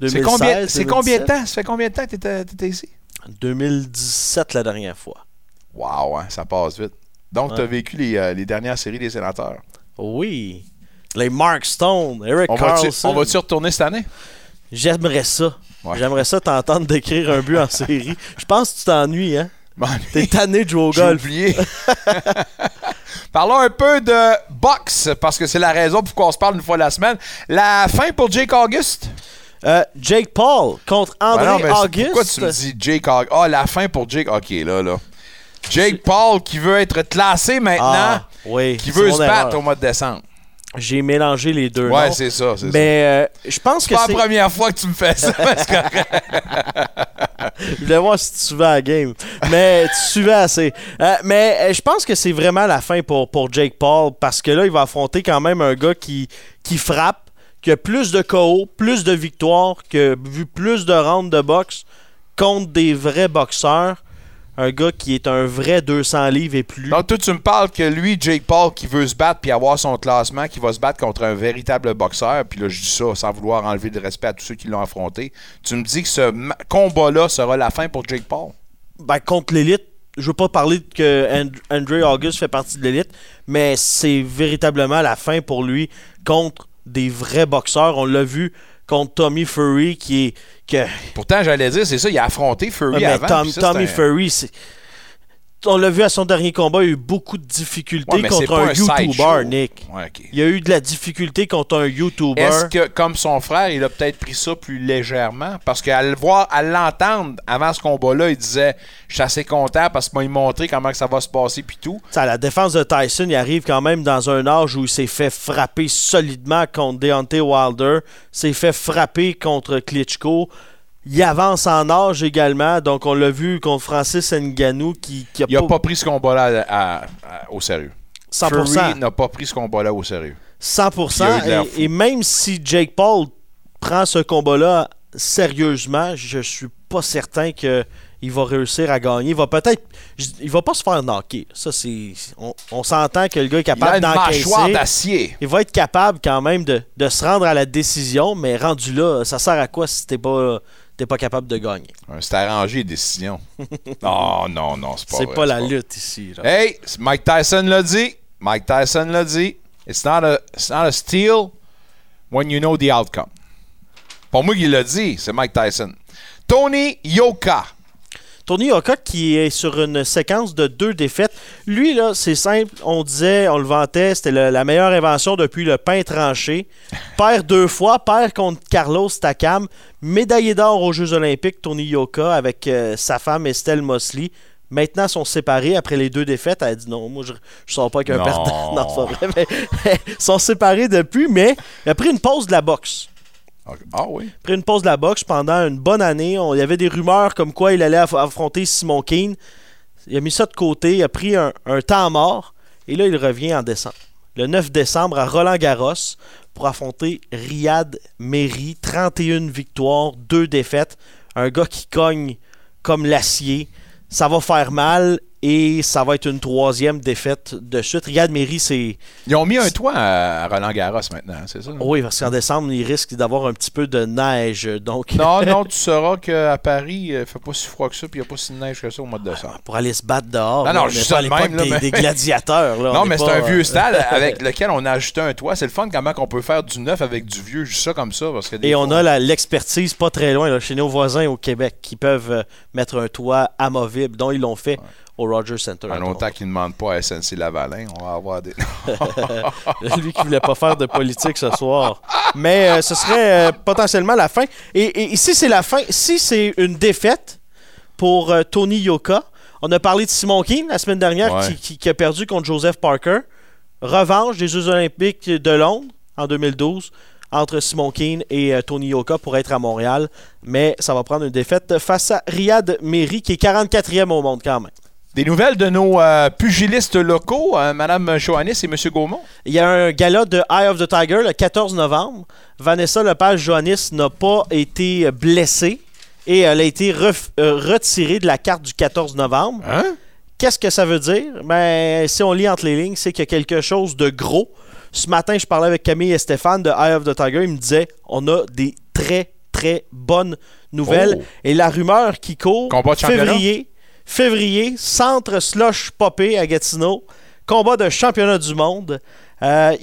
C'est 2016, combien, c'est combien de 2017? temps? Ça fait combien de temps que t'étais t'étais ici? 2017 la dernière fois. Wow, hein, ça passe vite. Donc, Ouais. t'as vécu les, euh, les dernières séries des sénateurs. Oui. Les Mark Stone, Eric On Carlson. on va-tu retourner cette année? J'aimerais ça. Ouais. J'aimerais ça t'entendre décrire un but en série. Je pense que tu t'ennuies, hein? T'es tanné de jouer au J'ai golf. oublié. Parlons un peu de boxe, parce que c'est la raison pourquoi on se parle une fois la semaine. La fin pour Jake August? Euh, Jake Paul contre André Ben non, mais c'est- Auguste. Pourquoi tu me dis Jake Aug- Ah, la fin pour Jake. Ok, là, là. Jake Paul qui veut être classé maintenant, Ah, oui, qui veut se battre erreur. au mois de décembre. J'ai mélangé les deux. Ouais, c'est ça, c'est ça. Mais euh, je pense C'est que pas c'est. la première fois que tu me fais ça. parce que- Je voulais voir si tu suivais la game. Mais tu suivais assez. Euh, mais euh, je pense que c'est vraiment la fin pour, pour Jake Paul parce que là, il va affronter quand même un gars qui, qui frappe, qui a plus de KO, plus de victoires, qui a vu plus de rounds de boxe contre des vrais boxeurs. Un gars qui est un vrai 200 livres et plus. Donc, toi, tu me parles que lui, Jake Paul, qui veut se battre puis avoir son classement, qui va se battre contre un véritable boxeur, puis là, je dis ça sans vouloir enlever de respect à tous ceux qui l'ont affronté. Tu me dis que ce combat-là sera la fin pour Jake Paul? Ben, contre l'élite, je veux pas parler que And- August fait partie de l'élite, mais c'est véritablement la fin pour lui contre des vrais boxeurs. On l'a vu contre Tommy Fury qui est. Que... Pourtant, j'allais dire, c'est ça, il a affronté Fury Ouais, mais avant. Tom- ça, Tommy un- Fury, c'est. On l'a vu à son dernier combat, il a eu beaucoup de difficultés Ouais, contre un, YouTuber. Nick. Ouais. Il y a eu de la difficulté contre un YouTuber. Est-ce que, comme son frère, il a peut-être pris ça plus légèrement? Parce qu'à le voir, à l'entendre avant ce combat-là, il disait Je suis assez content parce qu'il m'a montré comment que ça va se passer puis tout. À la défense de Tyson, il arrive quand même dans un âge où il s'est fait frapper solidement contre Deontay Wilder, s'est fait frapper contre Klitschko. Il avance en âge également, donc on l'a vu contre Francis Ngannou qui, qui a Il n'a pas- pas pris ce combat-là au sérieux. 100%. Fury n'a pas pris ce combat-là au sérieux. 100%. Il a eu de l'air Et, et même si Jake Paul prend ce combat-là sérieusement, je suis pas certain que il va réussir à gagner. Il va peut-être. Il va pas se faire knocker. Ça, c'est. On, on s'entend que le gars est capable d'encaisser. d'acier. Il va être capable quand même de, de se rendre à la décision, mais rendu là, ça sert à quoi si t'es pas, t'es pas capable de gagner? C'est arrangé, les décisions. non, non, non, c'est pas C'est pas la lutte ici. là. Hey, Mike Tyson l'a dit. Mike Tyson l'a dit. It's not a, it's not a steal when you know the outcome. Pour moi, il l'a dit, c'est Mike Tyson. Tony Yoka. Tony Yoka qui est sur une séquence de deux défaites. Lui, là, c'est simple. On disait, on le vantait, c'était le- la meilleure invention depuis le pain tranché. Perd deux fois, perd contre Carlos Takam. Médaillé d'or aux Jeux Olympiques, Tony Yoka, avec euh, sa femme Estelle Mosley. Maintenant, ils sont séparés après les deux défaites. Elle a dit non, moi, je, je sors pas avec un Non. perdant. Non, c'est vrai. Mais, ils sont séparés depuis, mais il a pris une pause de la boxe Ah pris une pause de la boxe pendant une bonne année. Il y avait des rumeurs comme quoi il allait aff- affronter Simon Keane. Il a mis ça de côté, il a pris un, un temps mort et là il revient en décembre. Le 9 décembre à Roland Garros pour affronter Riyad Meri. 31 victoires, 2 défaites. Un gars qui cogne comme l'acier. Ça va faire mal et ça va être une troisième défaite de suite. Riyad Meri, c'est. Ils ont mis un toit à Roland Garros maintenant, c'est ça? Oui, parce qu'en décembre, il risque d'avoir un petit peu de neige. Donc... Non, non, tu sauras qu'à Paris, il fait pas si froid que ça, puis il n'y a pas si de neige que ça au mois de décembre. pour aller se battre dehors. Non, non, on je l'époque même, là, des, mais- des gladiateurs. là, on non, mais c'est un vieux euh, stade avec lequel on a ajouté un toit. C'est le fun comment on peut faire du neuf avec du vieux, juste ça comme ça. Parce que des Et fois, on a l'expertise pas très loin, là, chez nos voisins au Québec, qui peuvent euh, mettre un toit amovible, dont ils l'ont fait au Rogers Center. En longtemps qu'ils ne demandent pas à SNC Lavalin, on va avoir des. Lui qui voulait pas faire de politique ce soir. Mais euh, ce serait euh, potentiellement la fin. Et, et- et si c'est la fin, si c'est une défaite pour euh, Tony Yoka, on a parlé de Simon Keane la semaine dernière Ouais. qui, qui- qui a perdu contre Joseph Parker. Revanche des Jeux Olympiques de Londres en 2012 entre Simon Keane et Tony Yoka pour être à Montréal. Mais ça va prendre une défaite face à Riyad Meri qui est 44e au monde quand même. Des nouvelles de nos euh, pugilistes locaux, euh, Mme Johannis et M. Gaumont? Il y a un gala de Eye of the Tiger le 14 novembre. Vanessa Lepage-Joannis n'a pas été blessée et elle a été euh, retirée de la carte du 14 novembre. Hein? Qu'est-ce que ça veut dire? Ben, si on lit entre les lignes, c'est qu'il y a quelque chose de gros. Ce matin, je parlais avec Camille et Stéphane de Eye of the Tiger. Ils me disaient on a des très, très bonnes nouvelles. Oh. Et la rumeur qui court, Combat février, février, centre slush popé à Gatineau, combat de championnat du monde. Euh,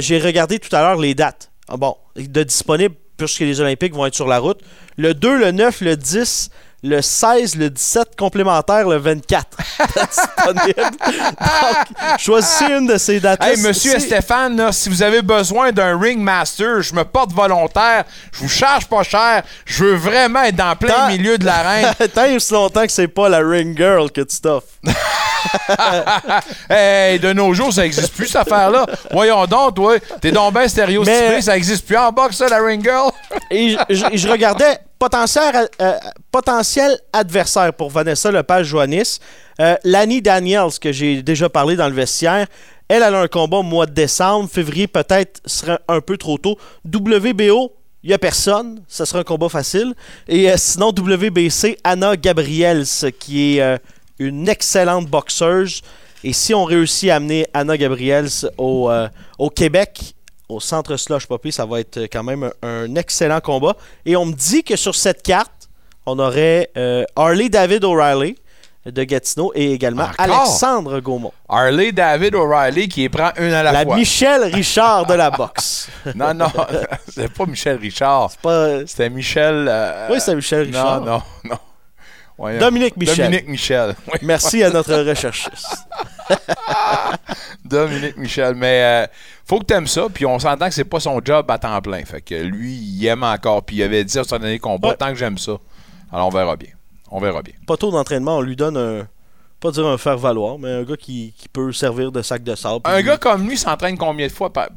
j'ai regardé tout à l'heure les dates. Ah bon, de disponibles puisque les Olympiques vont être sur la route. Le 2, le 9, le 10, le 16, le 17, complémentaire le 24. disponible. Donc, choisissez une de ces dates Hey, monsieur Stéphane, là, si vous avez besoin d'un ringmaster, je me porte volontaire, je vous charge pas cher, je veux vraiment être dans plein Tant- milieu de l'arène. Tant et aussi longtemps que c'est pas la ring girl que tu t'offres. hey, de nos jours, ça existe plus, cette affaire-là. Voyons donc, toi, t'es donc bien stéréotypé, Mais- ça existe plus en boxe, ça, la ring girl. Et je regardais potentiel, euh, potentiel adversaire pour Vanessa Lepage-Joannis. Euh, Lani Daniels, que j'ai déjà parlé dans le vestiaire, elle, a un combat au mois de décembre. Février, peut-être, serait un peu trop tôt. WBO, il n'y a personne. Ce sera un combat facile. Et euh, sinon, WBC, Anna Gabriels, qui est euh, une excellente boxeuse. Et si on réussit à amener Anna Gabriels euh, au Québec, au centre Slush Poppy, ça va être quand même un, un excellent combat. Et on me dit que sur cette carte, on aurait euh, Harley David O'Reilly de Gatineau et également Encore? Alexandre Gaumont. Harley David O'Reilly qui prend une à la, La fois. Michel Richard de la boxe. Non, non, c'était pas Michel Richard. pas- C'était Michel. euh, Oui, c'était Michel Richard. Non, non, non. Voyons. Dominique Michel. Dominique Michel. Oui. Merci à notre recherchiste. Dominique Michel. Mais euh, faut que t'aimes ça, puis on s'entend que c'est pas son job à temps plein. Fait que lui, il aime encore, puis il avait dit à son dernier combat, Ouais. tant que j'aime ça. Alors on verra bien. On verra bien. Pas tôt d'entraînement, on lui donne un. Pas dire un faire-valoir, mais un gars qui, qui peut servir de sac de sable. Un gars comme lui s'entraîne combien de fois par...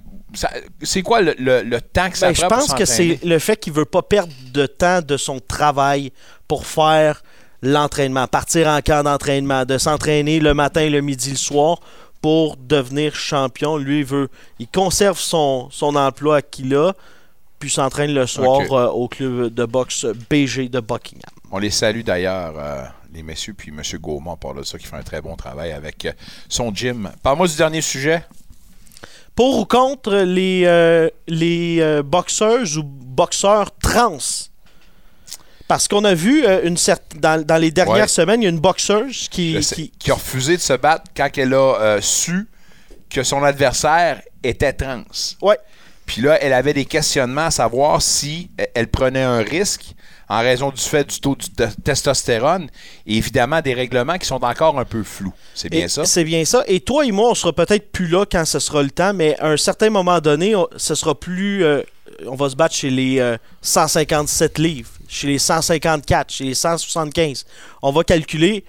C'est quoi le, le- le temps que ça Ben, je prend pour pense que c'est le fait qu'il veut pas perdre de temps de son travail pour faire l'entraînement, partir en camp d'entraînement, de s'entraîner le matin, le midi, le soir pour devenir champion. Lui, il veut, il conserve son, son emploi qu'il a, puis s'entraîne le soir euh, au club de boxe BG de Buckingham. On les salue d'ailleurs, euh, les messieurs, puis M. Gaumont, par là, ça, qui fait un très bon travail avec euh, son gym. Parle-moi du dernier sujet. Pour ou contre les, euh, les boxeuses ou boxeurs trans? Parce qu'on a vu euh, une cert- dans, dans les dernières Ouais. semaines, il y a une boxeuse qui, qui- qui a refusé de se battre quand elle a euh, su que son adversaire était trans. Ouais. Puis là, elle avait des questionnements à savoir si euh, elle prenait un risque en raison du fait du taux de te- testostérone et évidemment des règlements qui sont encore un peu flous. C'est bien Et ça? C'est bien ça. Et toi et moi, on sera peut-être plus là quand ce sera le temps, mais à un certain moment donné, on- ce sera plus. euh, on va se battre chez les euh, 157 livres, chez les 154, chez les 175. On va calculer,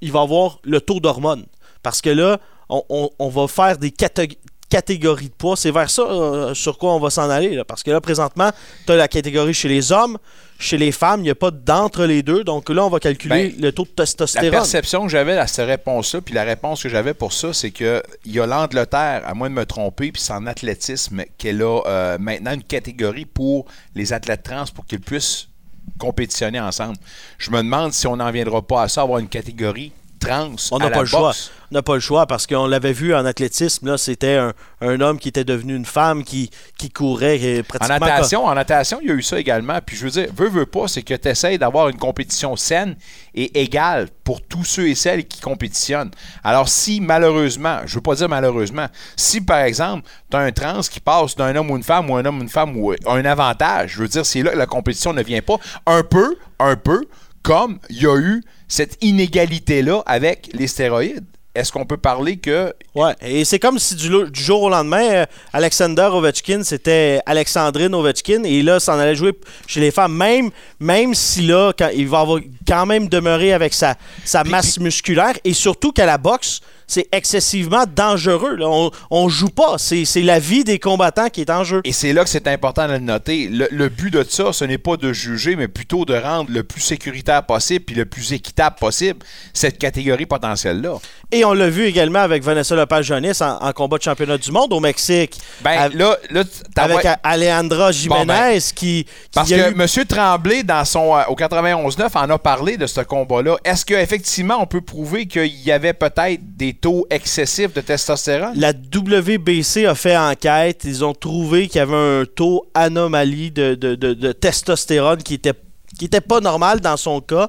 il va y avoir le taux d'hormones. Parce que là, on, on- on va faire des catég- catégories de poids. C'est vers ça euh, sur quoi on va s'en aller. là. Parce que là, présentement, tu as la catégorie chez les hommes, chez les femmes, il n'y a pas d'entre les deux. Donc là, on va calculer Ben, le taux de La testostérone. perception que j'avais à cette réponse-là, puis la réponse que j'avais pour ça, c'est que il y a l'Angleterre, à moins de me tromper, puis c'est en athlétisme qu'elle a euh, maintenant une catégorie pour les athlètes trans pour qu'ils puissent compétitionner ensemble. Je me demande si on n'en viendra pas à ça, avoir une catégorie trans On n'a pas le choix. On n'a pas le choix parce qu'on l'avait vu en athlétisme. Là, c'était un, un homme qui était devenu une femme qui, qui courait euh, En pratiquement. natation, en natation, il y a eu ça également. Puis je veux dire, veux, veux pas, c'est que tu essaies d'avoir une compétition saine et égale pour tous ceux et celles qui compétitionnent. Alors si malheureusement, je veux pas dire malheureusement, si par exemple, tu as un trans qui passe d'un homme ou une femme ou un homme ou une femme ou un avantage, je veux dire, c'est là que la compétition ne vient pas. Un peu, un peu, comme il y a eu cette inégalité-là avec les stéroïdes. Est-ce qu'on peut parler que Ouais, et c'est comme si du, jour au lendemain, euh, Alexander Ovechkin, c'était Alexandrine Ovechkin, et là, s'en allait jouer chez les femmes, même, même si là, quand, il va avoir quand même demeurer avec sa, sa masse musculaire, et surtout qu'à la boxe, c'est excessivement dangereux. là. On, on joue pas, c'est c'est la vie des combattants qui est en jeu. Et c'est là que c'est important de le noter. Le, le but de ça, ce n'est pas de juger, mais plutôt de rendre le plus sécuritaire possible puis le plus équitable possible cette catégorie potentielle-là. Et on l'a vu également avec Vanessa Lopez-Jonis en, en combat de championnat du monde au Mexique. Ben, là, là, avec Alejandra Jiménez Bon, ben, qui, qui Parce a que eu- M. Tremblay, dans son, euh, au 91-9, en a parlé de ce combat-là. Est-ce qu'effectivement, on peut prouver qu'il y avait peut-être des taux excessifs de testostérone? La WBC a fait enquête. Ils ont trouvé qu'il y avait un taux anomalie de, de- de- testostérone qui était, qui était pas normal dans son cas.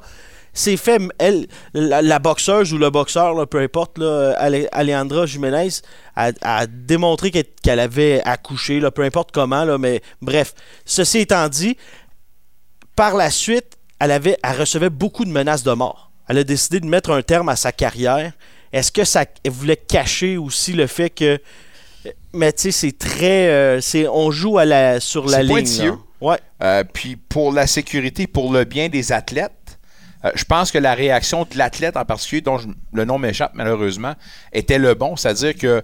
C'est fait, elle, la, boxeuse ou le boxeur, peu importe, là, Ale- Alejandra Jiménez a, démontré qu'elle qu'elle avait accouché, là, peu importe comment, là, mais bref. Ceci étant dit, par la suite, elle, avait, elle recevait beaucoup de menaces de mort. Elle a décidé de mettre un terme à sa carrière. Est-ce que ça voulait cacher aussi le fait que. Mais tu sais, c'est très. euh, c'est, on joue à la, sur la ligne. Ouais. Euh, puis pour la sécurité, pour le bien des athlètes, euh, je pense que la réaction de l'athlète en particulier, dont je- le nom m'échappe malheureusement, était le bon. C'est-à-dire que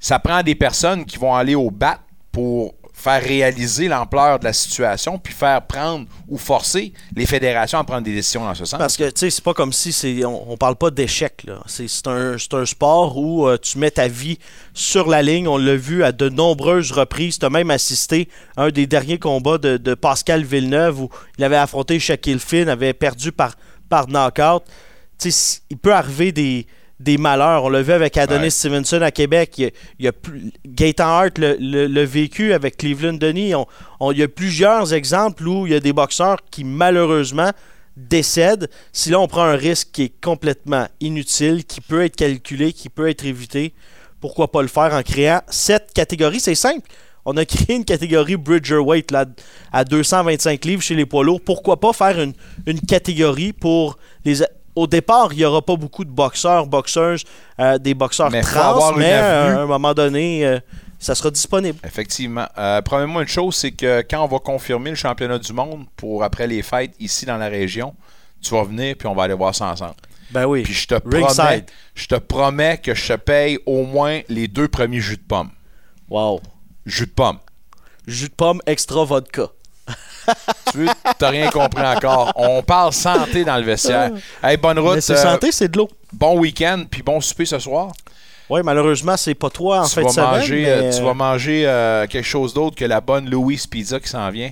ça prend des personnes qui vont aller au bat pour faire réaliser l'ampleur de la situation, puis faire prendre ou forcer les fédérations à prendre des décisions dans ce sens. Parce que, tu sais, c'est pas comme si c'est. On, parle pas d'échec, là. C'est, un, un sport où euh, tu mets ta vie sur la ligne. On l'a vu à de nombreuses reprises. Tu as même assisté à un des derniers combats de, de Pascal Villeneuve où il avait affronté Shaquille Finn, avait perdu par, par knockout. Tu sais, il peut arriver des, des malheurs. On l'a vu avec Adonis Ouais. Stevenson à Québec. Il y a, il y a plus- Gaëtan Hart le, le- le vécu avec Cleveland Denis. On- on- il y a plusieurs exemples où il y a des boxeurs qui, malheureusement, décèdent. Si là, on prend un risque qui est complètement inutile, qui peut être calculé, qui peut être évité, pourquoi pas le faire en créant cette catégorie? C'est simple. On a créé une catégorie Bridgerweight là, à 225 livres chez les poids lourds. Pourquoi pas faire une, une catégorie pour les. Au départ, il n'y aura pas beaucoup de boxeurs, boxeuses, euh, des boxeurs Mais trans, mais euh, à un moment donné, euh, ça sera disponible. Effectivement. Premièrement, une chose, c'est que quand on va confirmer le championnat du monde pour après les fêtes ici dans la région, tu vas venir puis on va aller voir ça ensemble. Ben oui. Puis je te Ringside. promets, je te promets que je te paye au moins les deux premiers jus de pomme. Wow. Jus de pomme. Jus de pomme extra vodka. Tu veux, t'as rien compris encore. On parle santé dans le vestiaire. Hey, bonne route. Mais c'est euh, santé, c'est de l'eau. Bon week-end, puis bon souper ce soir. Oui, malheureusement, c'est pas toi en tu, de vas semaine. manger, mais, euh, tu vas manger euh, quelque chose d'autre que la bonne Louise Pizza qui s'en vient.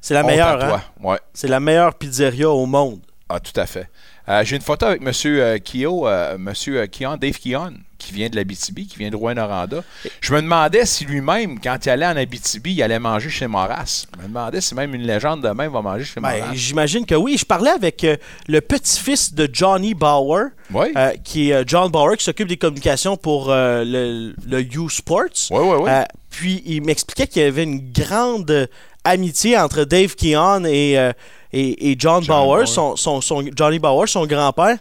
C'est la Honte meilleure, hein? Ouais. C'est la meilleure pizzeria au monde. Ah, tout à fait. Euh, J'ai une photo avec M. Euh, Kio, euh, Monsieur euh, Kion, Dave Kion, qui vient de l'Abitibi, qui vient de Rouen-Noranda. Je me demandais si lui-même, quand il allait en Abitibi, il allait manger chez Moras. Je me demandais si même une légende de même va manger chez Ben, Moras. J'imagine que oui. Je parlais avec euh, le petit-fils de Johnny Bauer, Oui. qui est John Bauer, qui s'occupe des communications pour le, le U Sports. Oui, oui, oui. Puis il m'expliquait qu'il y avait une grande amitié entre Dave Keon et, et, et John, Bauer, Son, son- son- Johnny Bauer, son grand-père.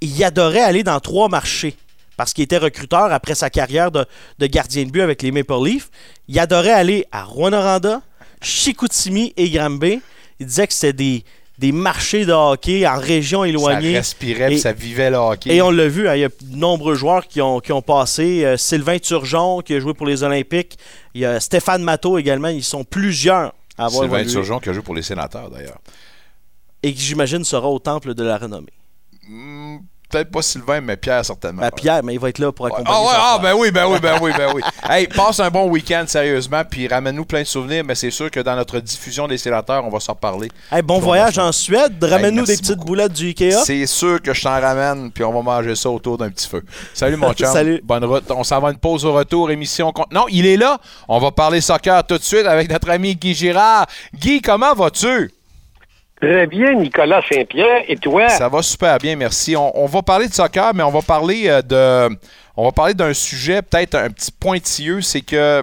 Il adorait aller dans trois marchés parce qu'il était recruteur après sa carrière de, de gardien de but avec les Maple Leafs. Il adorait aller à Rwanda, Chicoutimi et Granby. Il disait que c'était des, des marchés de hockey en région éloignée. Ça respirait, Et- ça vivait le hockey. et on l'a vu, hein, il y a de nombreux joueurs qui ont, qui ont passé. Euh, Sylvain Turgeon, qui a joué pour les Olympiques. Il y a Stéphane Matteau également. Ils sont plusieurs à avoir Sylvain évolué. Turgeon qui a joué pour les sénateurs, d'ailleurs. Et qui, j'imagine, sera au temple de la renommée. Hmm, Peut-être pas Sylvain, mais Pierre, certainement. Ben, Pierre, mais il va être là pour accompagner Ah ouais, ah ben oui, ben oui, ben oui, ben oui. Hey, passe un bon week-end, sérieusement, puis ramène-nous plein de souvenirs, mais c'est sûr que dans notre diffusion des sénateurs, on va s'en reparler. Hey, bon voyage en Suède. Ramène-nous des petites boulettes du Ikea. C'est sûr que je t'en ramène, puis on va manger ça autour d'un petit feu. Salut mon chum. Salut. Bonne route. On s'en va une pause au retour, émission. Non, il est là. On va parler soccer tout de suite avec notre ami Guy Girard. Guy, comment vas-tu? Très bien, Nicolas Saint-Pierre. Et toi? Ça va super bien, merci. On, va parler de soccer, mais on va parler euh, de, on va parler d'un sujet peut-être un petit pointilleux, c'est que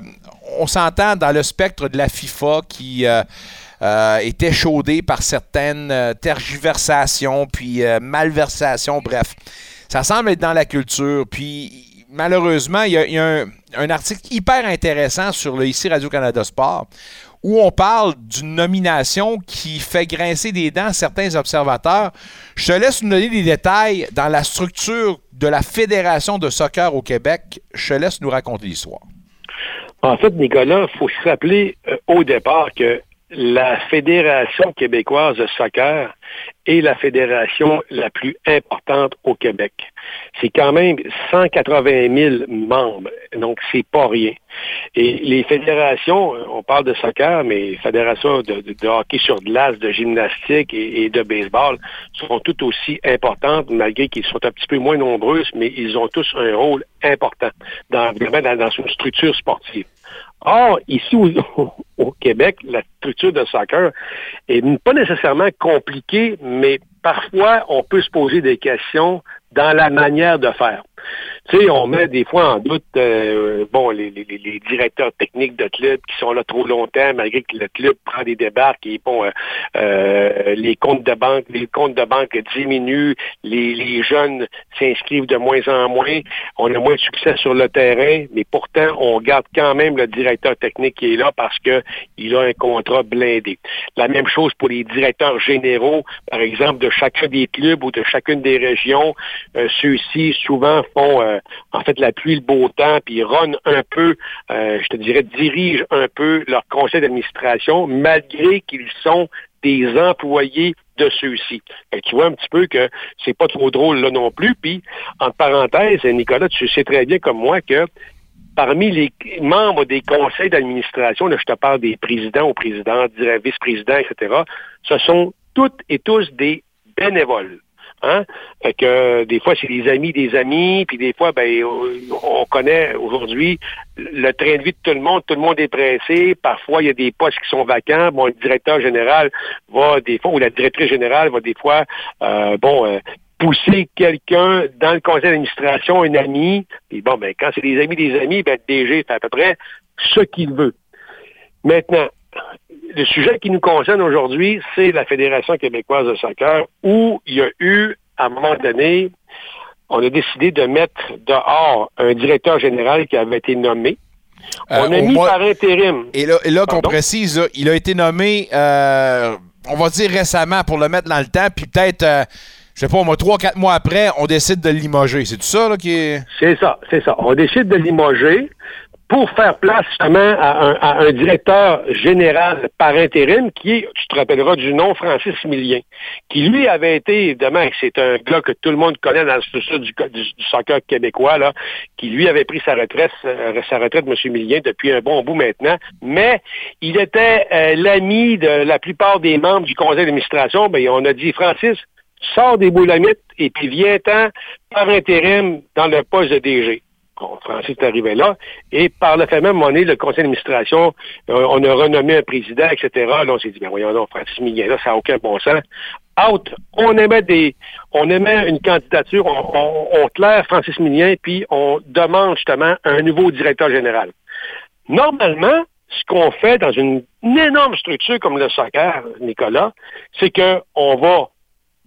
on s'entend dans le spectre de la FIFA qui euh, euh, est échaudé par certaines euh, tergiversations, puis euh, malversations, bref. Ça semble être dans la culture, puis malheureusement, il y a, un article hyper intéressant sur le ici Radio-Canada Sport où on parle d'une nomination qui fait grincer des dents certains observateurs. Je te laisse nous donner des détails dans la structure de la Fédération de soccer au Québec. Je te laisse nous raconter l'histoire. En fait, Nicolas, il faut se rappeler euh, au départ que la Fédération québécoise de soccer est la fédération la plus importante au Québec. C'est quand même 180 000 membres, donc c'est pas rien. Et les fédérations, on parle de soccer, mais fédérations de, hockey sur glace, de gymnastique et, de baseball sont tout aussi importantes, malgré qu'ils sont un petit peu moins nombreuses, mais ils ont tous un rôle important dans, dans, dans une structure sportive. Or, ici au Québec, la structure de soccer est pas nécessairement compliquée, mais parfois on peut se poser des questions dans la manière de faire. Tu sais, on met des fois en doute, euh, bon, les, directeurs techniques de clubs qui sont là trop longtemps, malgré que le club prend des débarques et bon, euh, euh, les comptes de banque, les comptes de banque diminuent, les jeunes s'inscrivent de moins en moins, on a moins de succès sur le terrain, mais pourtant on garde quand même le directeur technique qui est là parce que il a un contrat blindé. La même chose pour les directeurs généraux, par exemple, de chacun des clubs ou de chacune des régions. Ceux-ci souvent font euh, en fait la pluie, le beau temps, puis run un peu, euh, je te dirais, dirigent un peu leur conseil d'administration, malgré qu'ils sont des employés de ceux-ci. tu vois un petit peu que c'est pas trop drôle là non plus. Puis, entre parenthèses, Nicolas, tu sais très bien comme moi que parmi les membres des conseils d'administration, je te parle des présidents ou présidents, vice-présidents, etc., ce sont toutes et tous des bénévoles. Hein? Que des fois, c'est des amis des amis, puis des fois, ben, on connaît aujourd'hui le train de vie de tout le monde, tout le monde est pressé, parfois il y a des postes qui sont vacants, bon, le directeur général va des fois, ou la directrice générale va des fois, euh, bon, euh, pousser quelqu'un dans le conseil d'administration, un ami, puis bon, ben, quand c'est des amis des amis, ben, le DG fait à peu près ce qu'il veut. Maintenant, le sujet qui nous concerne aujourd'hui, c'est la Fédération québécoise de soccer, où il y a eu, à un moment donné, on a décidé de mettre dehors un directeur général qui avait été nommé. Euh, on a mis par intérim. Et là, là qu'on précise, il a été nommé, euh, on va dire récemment, pour le mettre dans le temps, puis peut-être, euh, je sais pas, moi, trois, quatre mois après, on décide de limoger. C'est tout ça là, qui est. C'est ça, c'est ça. On décide de limoger pour faire place justement à un, directeur général par intérim qui est, tu te rappelleras du nom, Francis Millien, qui lui avait été, évidemment, c'est un gars que tout le monde connaît dans le du, du soccer québécois, là, qui lui avait pris sa retraite, euh, sa retraite, M. Millien, depuis un bon bout maintenant, mais il était euh, l'ami de la plupart des membres du conseil d'administration, ben, on a dit, Francis, sors des boulamites et puis viens-t'en par intérim dans le poste de DG. Francis est arrivé là. Et par le fait même, on le conseil d'administration, euh, on a renommé un président, etc. Là, on s'est dit, ben voyons donc, Francis Millien, là, ça n'a aucun bon sens. Out. On émet des, on émet une candidature, on, claire Francis Millien, puis on demande justement un nouveau directeur général. Normalement, ce qu'on fait dans une, une, énorme structure comme le soccer, Nicolas, c'est qu'on va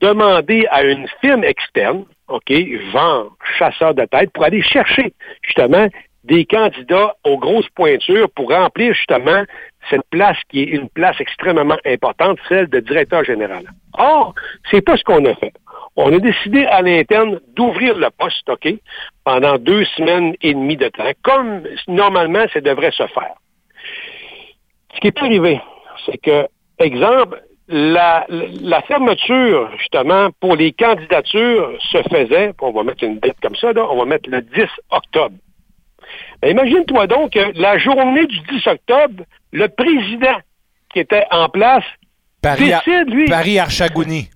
demander à une firme externe, OK, vent, chasseur de tête, pour aller chercher justement des candidats aux grosses pointures pour remplir justement cette place qui est une place extrêmement importante, celle de directeur général. Or, c'est pas ce qu'on a fait. On a décidé à l'interne d'ouvrir le poste, OK, pendant deux semaines et demie de temps, comme normalement ça devrait se faire. Ce qui est arrivé, c'est que, exemple, la, la, fermeture, justement, pour les candidatures se faisait, on va mettre une date comme ça, là, on va mettre le 10 octobre. Ben, imagine-toi donc que la journée du 10 octobre, le président qui était en place Paris, décide, lui... Paris Archagouni.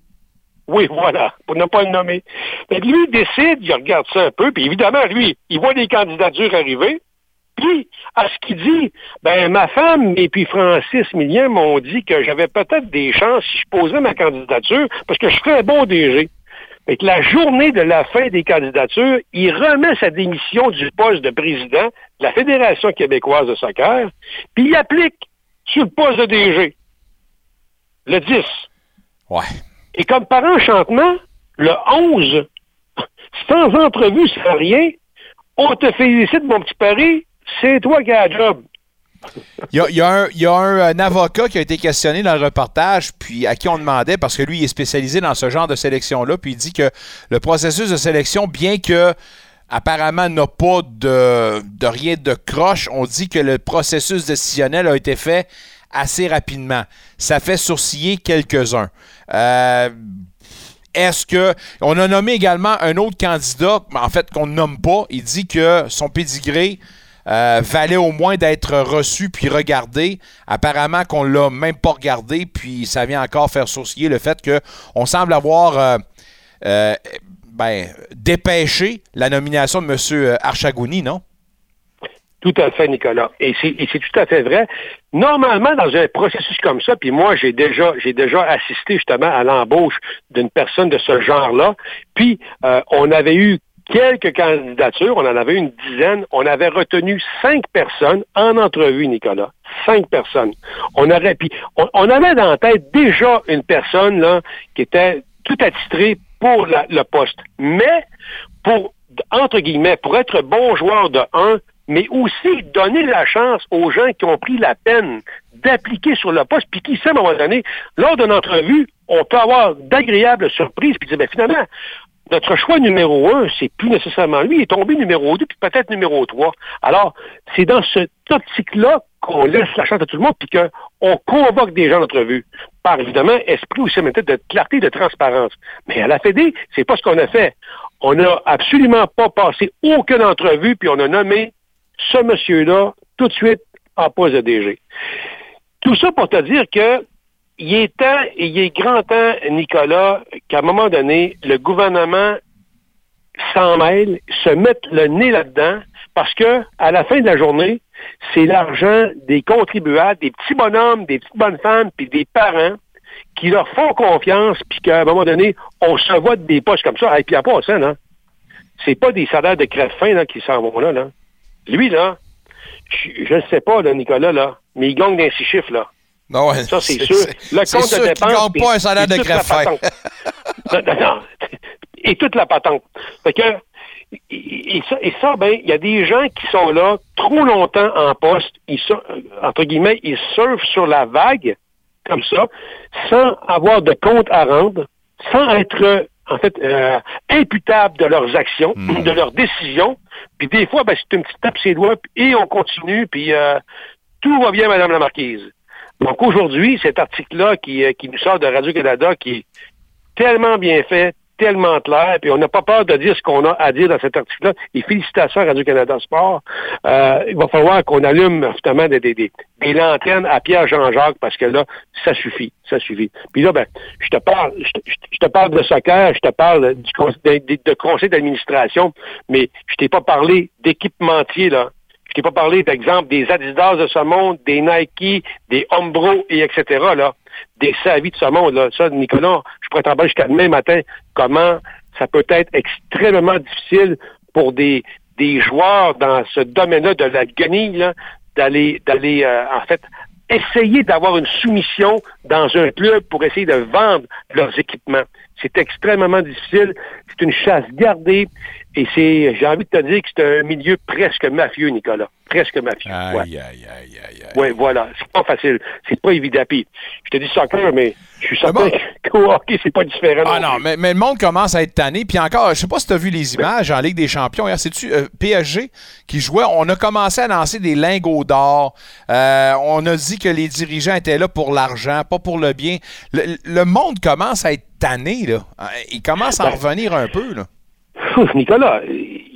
Oui, voilà, pour ne pas le nommer. Ben, lui décide, il regarde ça un peu, puis évidemment, lui, il voit les candidatures arriver, puis, à ce qu'il dit, ben ma femme et puis Francis Millien m'ont dit que j'avais peut-être des chances si je posais ma candidature parce que je ferais un bon DG. Fait que la journée de la fin des candidatures, il remet sa démission du poste de président de la Fédération québécoise de soccer, puis il applique sur le poste de DG. Le 10. Ouais. Et comme par enchantement, le 11, sans entrevue, sans rien, on te félicite, mon petit Paris, c'est toi qui as le job. Il y a, un, avocat qui a été questionné dans le reportage, puis à qui on demandait, parce que lui, il est spécialisé dans ce genre de sélection-là, puis il dit que le processus de sélection, bien que apparemment n'a pas de, rien de croche, on dit que le processus décisionnel a été fait assez rapidement. Ça fait sourciller quelques-uns. Euh, est-ce que. On a nommé également un autre candidat, en fait, qu'on ne nomme pas. Il dit que son pédigré euh, valait au moins d'être reçu puis regardé. Apparemment qu'on l'a même pas regardé, puis ça vient encore faire sourciller le fait qu'on semble avoir euh, euh, ben, dépêché la nomination de M. Archagouni, non? Tout à fait, Nicolas. Et c'est tout à fait vrai. Normalement, dans un processus comme ça, puis moi, j'ai déjà, déjà assisté justement à l'embauche d'une personne de ce genre-là. Puis, on avait eu quelques candidatures, on en avait une dizaine. On avait retenu cinq personnes en entrevue, Nicolas. Cinq personnes. On on, avait dans la tête déjà une personne là qui était tout attitrée pour le poste. Mais pour entre guillemets, pour être bon joueur de un, mais aussi donner la chance aux gens qui ont pris la peine d'appliquer sur le poste, puis qui sait, à un moment donné, lors d'une entrevue, on peut avoir d'agréables surprises, puis dire, ben finalement, notre choix numéro un, c'est plus nécessairement lui, il est tombé numéro deux, puis peut-être numéro trois. Alors, c'est dans cette optique-là qu'on laisse la chance à tout le monde, puis qu'on convoque des gens d'entrevue. Par évidemment, esprit aussi même de clarté, de transparence. Mais à la Fédé, c'est pas ce qu'on a fait. On n'a absolument pas passé aucune entrevue, puis on a nommé ce monsieur-là tout de suite en poste de DG. Tout ça pour te dire que il est temps il est grand temps, Nicolas, qu'à un moment donné, le gouvernement s'en mêle, se mette le nez là-dedans, parce que à la fin de la journée, c'est l'argent des contribuables, des petits bonhommes, des petites bonnes femmes, puis des parents qui leur font confiance, puis qu'à un moment donné, on se vote des postes comme ça. Et puis à part ça, là, c'est pas des salaires de crève-fin là, qui s'en vont là, là. Lui, là, je ne sais pas, là, Nicolas, là, mais il gagne d'un six chiffres, là. Non, ouais, Ça, c'est sûr. Le compte sûr de dépenses. gagne pas un salaire de non, non, non. Et toute la patente. Fait que, et, et ça, et ça, ben, il y a des gens qui sont là trop longtemps en poste, ils sont, euh, entre guillemets, ils surfent sur la vague, comme ça, sans avoir de compte à rendre, sans être, en fait, euh, imputables de leurs actions, de leurs décisions. Puis des fois, ben, c'est une petite tape ses doigts, et on continue, puis euh, tout va bien, Madame la Marquise. Donc aujourd'hui, cet article-là qui, euh, qui nous sort de Radio-Canada, qui est tellement bien fait, tellement clair, puis on n'a pas peur de dire ce qu'on a à dire dans cet article-là. Et félicitations à Radio-Canada Sport. Euh, il va falloir qu'on allume justement des, des, des, des lanternes à Pierre Jean-Jacques parce que là, ça suffit, ça suffit. Puis là, ben, je te parle, je te, je te parle de soccer, je te parle du de- de conseil d'administration, mais je t'ai pas parlé d'équipementier, là. Je t'ai pas parlé, par exemple, des Adidas de ce monde, des Nike, des Umbro et etc., là. Des Savi de ce monde, là. Ça, Nicolas, je pourrais t'en parler jusqu'à demain matin, comment ça peut être extrêmement difficile pour des, des joueurs dans ce domaine-là de la guenille, d'aller, d'aller, euh, en fait, essayer d'avoir une soumission dans un club pour essayer de vendre leurs équipements. C'est extrêmement difficile. C'est une chasse gardée. Et c'est, j'ai envie de te dire que c'est un milieu presque mafieux, Nicolas. Presque mafieux. Aïe, ouais. aïe, aïe, aïe, aïe. Oui, voilà. C'est pas facile. C'est pas évident. Puis, je te dis soccer, mais je suis certain qu'au hockey, c'est pas différent. Ah non, mais, mais le monde commence à être tanné. Puis encore, je sais pas si tu as vu les images en Ligue des Champions. Hier, c'est-tu euh, PSG qui jouait? On a commencé à lancer des lingots d'or. Euh, on a dit que les dirigeants étaient là pour l'argent, pas pour le bien. Le, le monde commence à être tanné, là. Euh, Il commence à en Ben, revenir un peu, là. Ouf, Nicolas,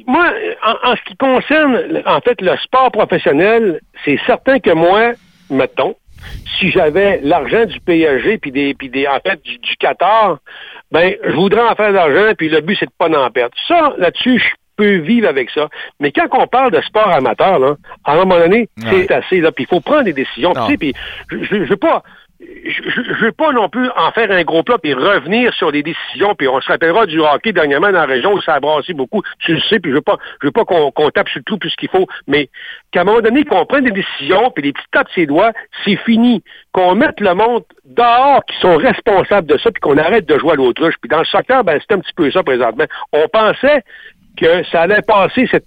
moi, en, en ce qui concerne, en fait, le sport professionnel, c'est certain que moi, mettons, si j'avais l'argent du PSG puis des, puis des, en fait, du, du Qatar, ben, je voudrais en faire de l'argent puis le but c'est de pas en perdre. Ça, là-dessus, je peux vivre avec ça. Mais quand on parle de sport amateur, là, à un moment donné, c'est assez là. Puis il faut prendre des décisions. Tu sais, puis je, je, je veux pas je ne veux pas non plus en faire un gros plat puis revenir sur les décisions, puis on se rappellera du hockey dernièrement dans la région où ça a brassé beaucoup. Tu le sais, puis je veux pas, je veux pas qu'on tape sur tout plus qu'il faut, mais qu'à un moment donné, qu'on prenne des décisions, puis les petites tapes ses doigts, c'est fini. Qu'on mette le monde dehors qui sont responsables de ça, puis qu'on arrête de jouer à l'autruche. Puis dans le soccer, ben, c'est un petit peu ça présentement. On pensait que ça allait passer cette,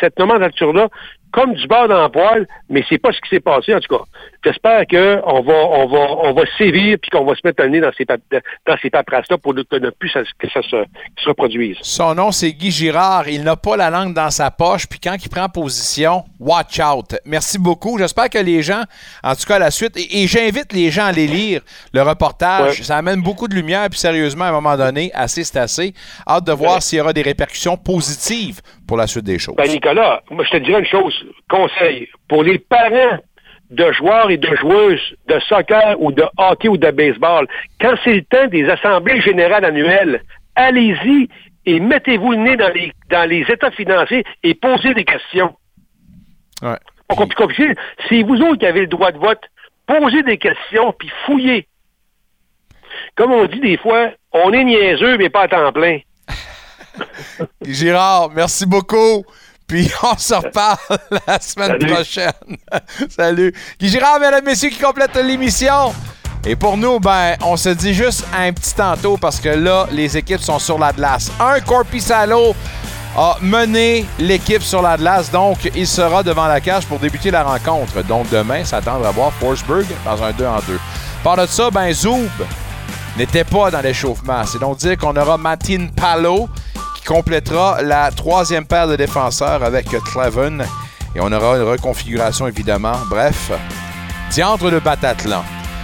cette nomenclature-là comme du beurre dans le poil, mais c'est pas ce qui s'est passé en tout cas. J'espère que on va on va on va sévir puis qu'on va se mettre le nez dans ces dans ces paperasses-là pour ne ne plus ça- que ça se, se reproduise. Son nom, c'est Guy Girard. Il n'a pas la langue dans sa poche. Puis quand il prend position, watch out. Merci beaucoup. J'espère que les gens, en tout cas à la suite, et, et j'invite les gens à aller lire le reportage. Ouais. Ça amène beaucoup de lumière. Puis sérieusement, à un moment donné, assez c'est assez. Hâte de voir s'il y aura des répercussions positives pour la suite des choses. Ben Nicolas, moi je te dirais une chose, conseil, pour les parents de joueurs et de joueuses de soccer ou de hockey ou de baseball, quand c'est le temps des assemblées générales annuelles, allez-y et mettez-vous le nez dans les, dans les états financiers et posez des questions. Ouais. Pas compli- compliqué. C'est vous autres qui avez le droit de vote. Posez des questions, puis fouillez. Comme on dit des fois, on est niaiseux, mais pas à temps plein. Girard, merci beaucoup. Puis on se reparle la semaine Salut. prochaine. Salut. Guy Girard, mesdames, messieurs, qui complète l'émission. Et pour nous, ben, on se dit juste un petit tantôt parce que là, les équipes sont sur la glace. Un, Corpi Salo a mené l'équipe sur la glace, donc il sera devant la cage pour débuter la rencontre. Donc demain, s'attendre à voir Forsberg dans un 2 en 2. Par de ça, ben, Zoub n'était pas dans l'échauffement. C'est donc dire qu'on aura Martin Palo qui complétera la troisième paire de défenseurs avec Cleven. Et on aura une reconfiguration, évidemment. Bref, diantre de Batatlan.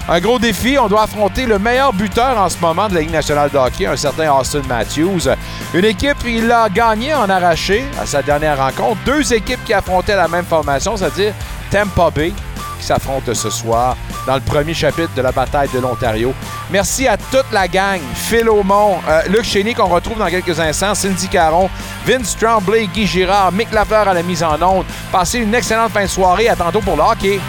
Un gros défi, on doit affronter le meilleur buteur en ce moment de la Ligue nationale de hockey, un certain Austin Matthews. Une équipe, il a gagné en arraché à sa dernière rencontre. Deux équipes qui affrontaient la même formation, c'est-à-dire Tampa Bay, s'affrontent ce soir dans le premier chapitre de la bataille de l'Ontario. Merci à toute la gang. Phil Aumont, euh, Luc Chénier qu'on retrouve dans quelques instants, Cindy Caron, Vince Tremblay, Guy Girard, Mick Lafleur à la mise en onde. Passez une excellente fin de soirée. À tantôt pour le hockey.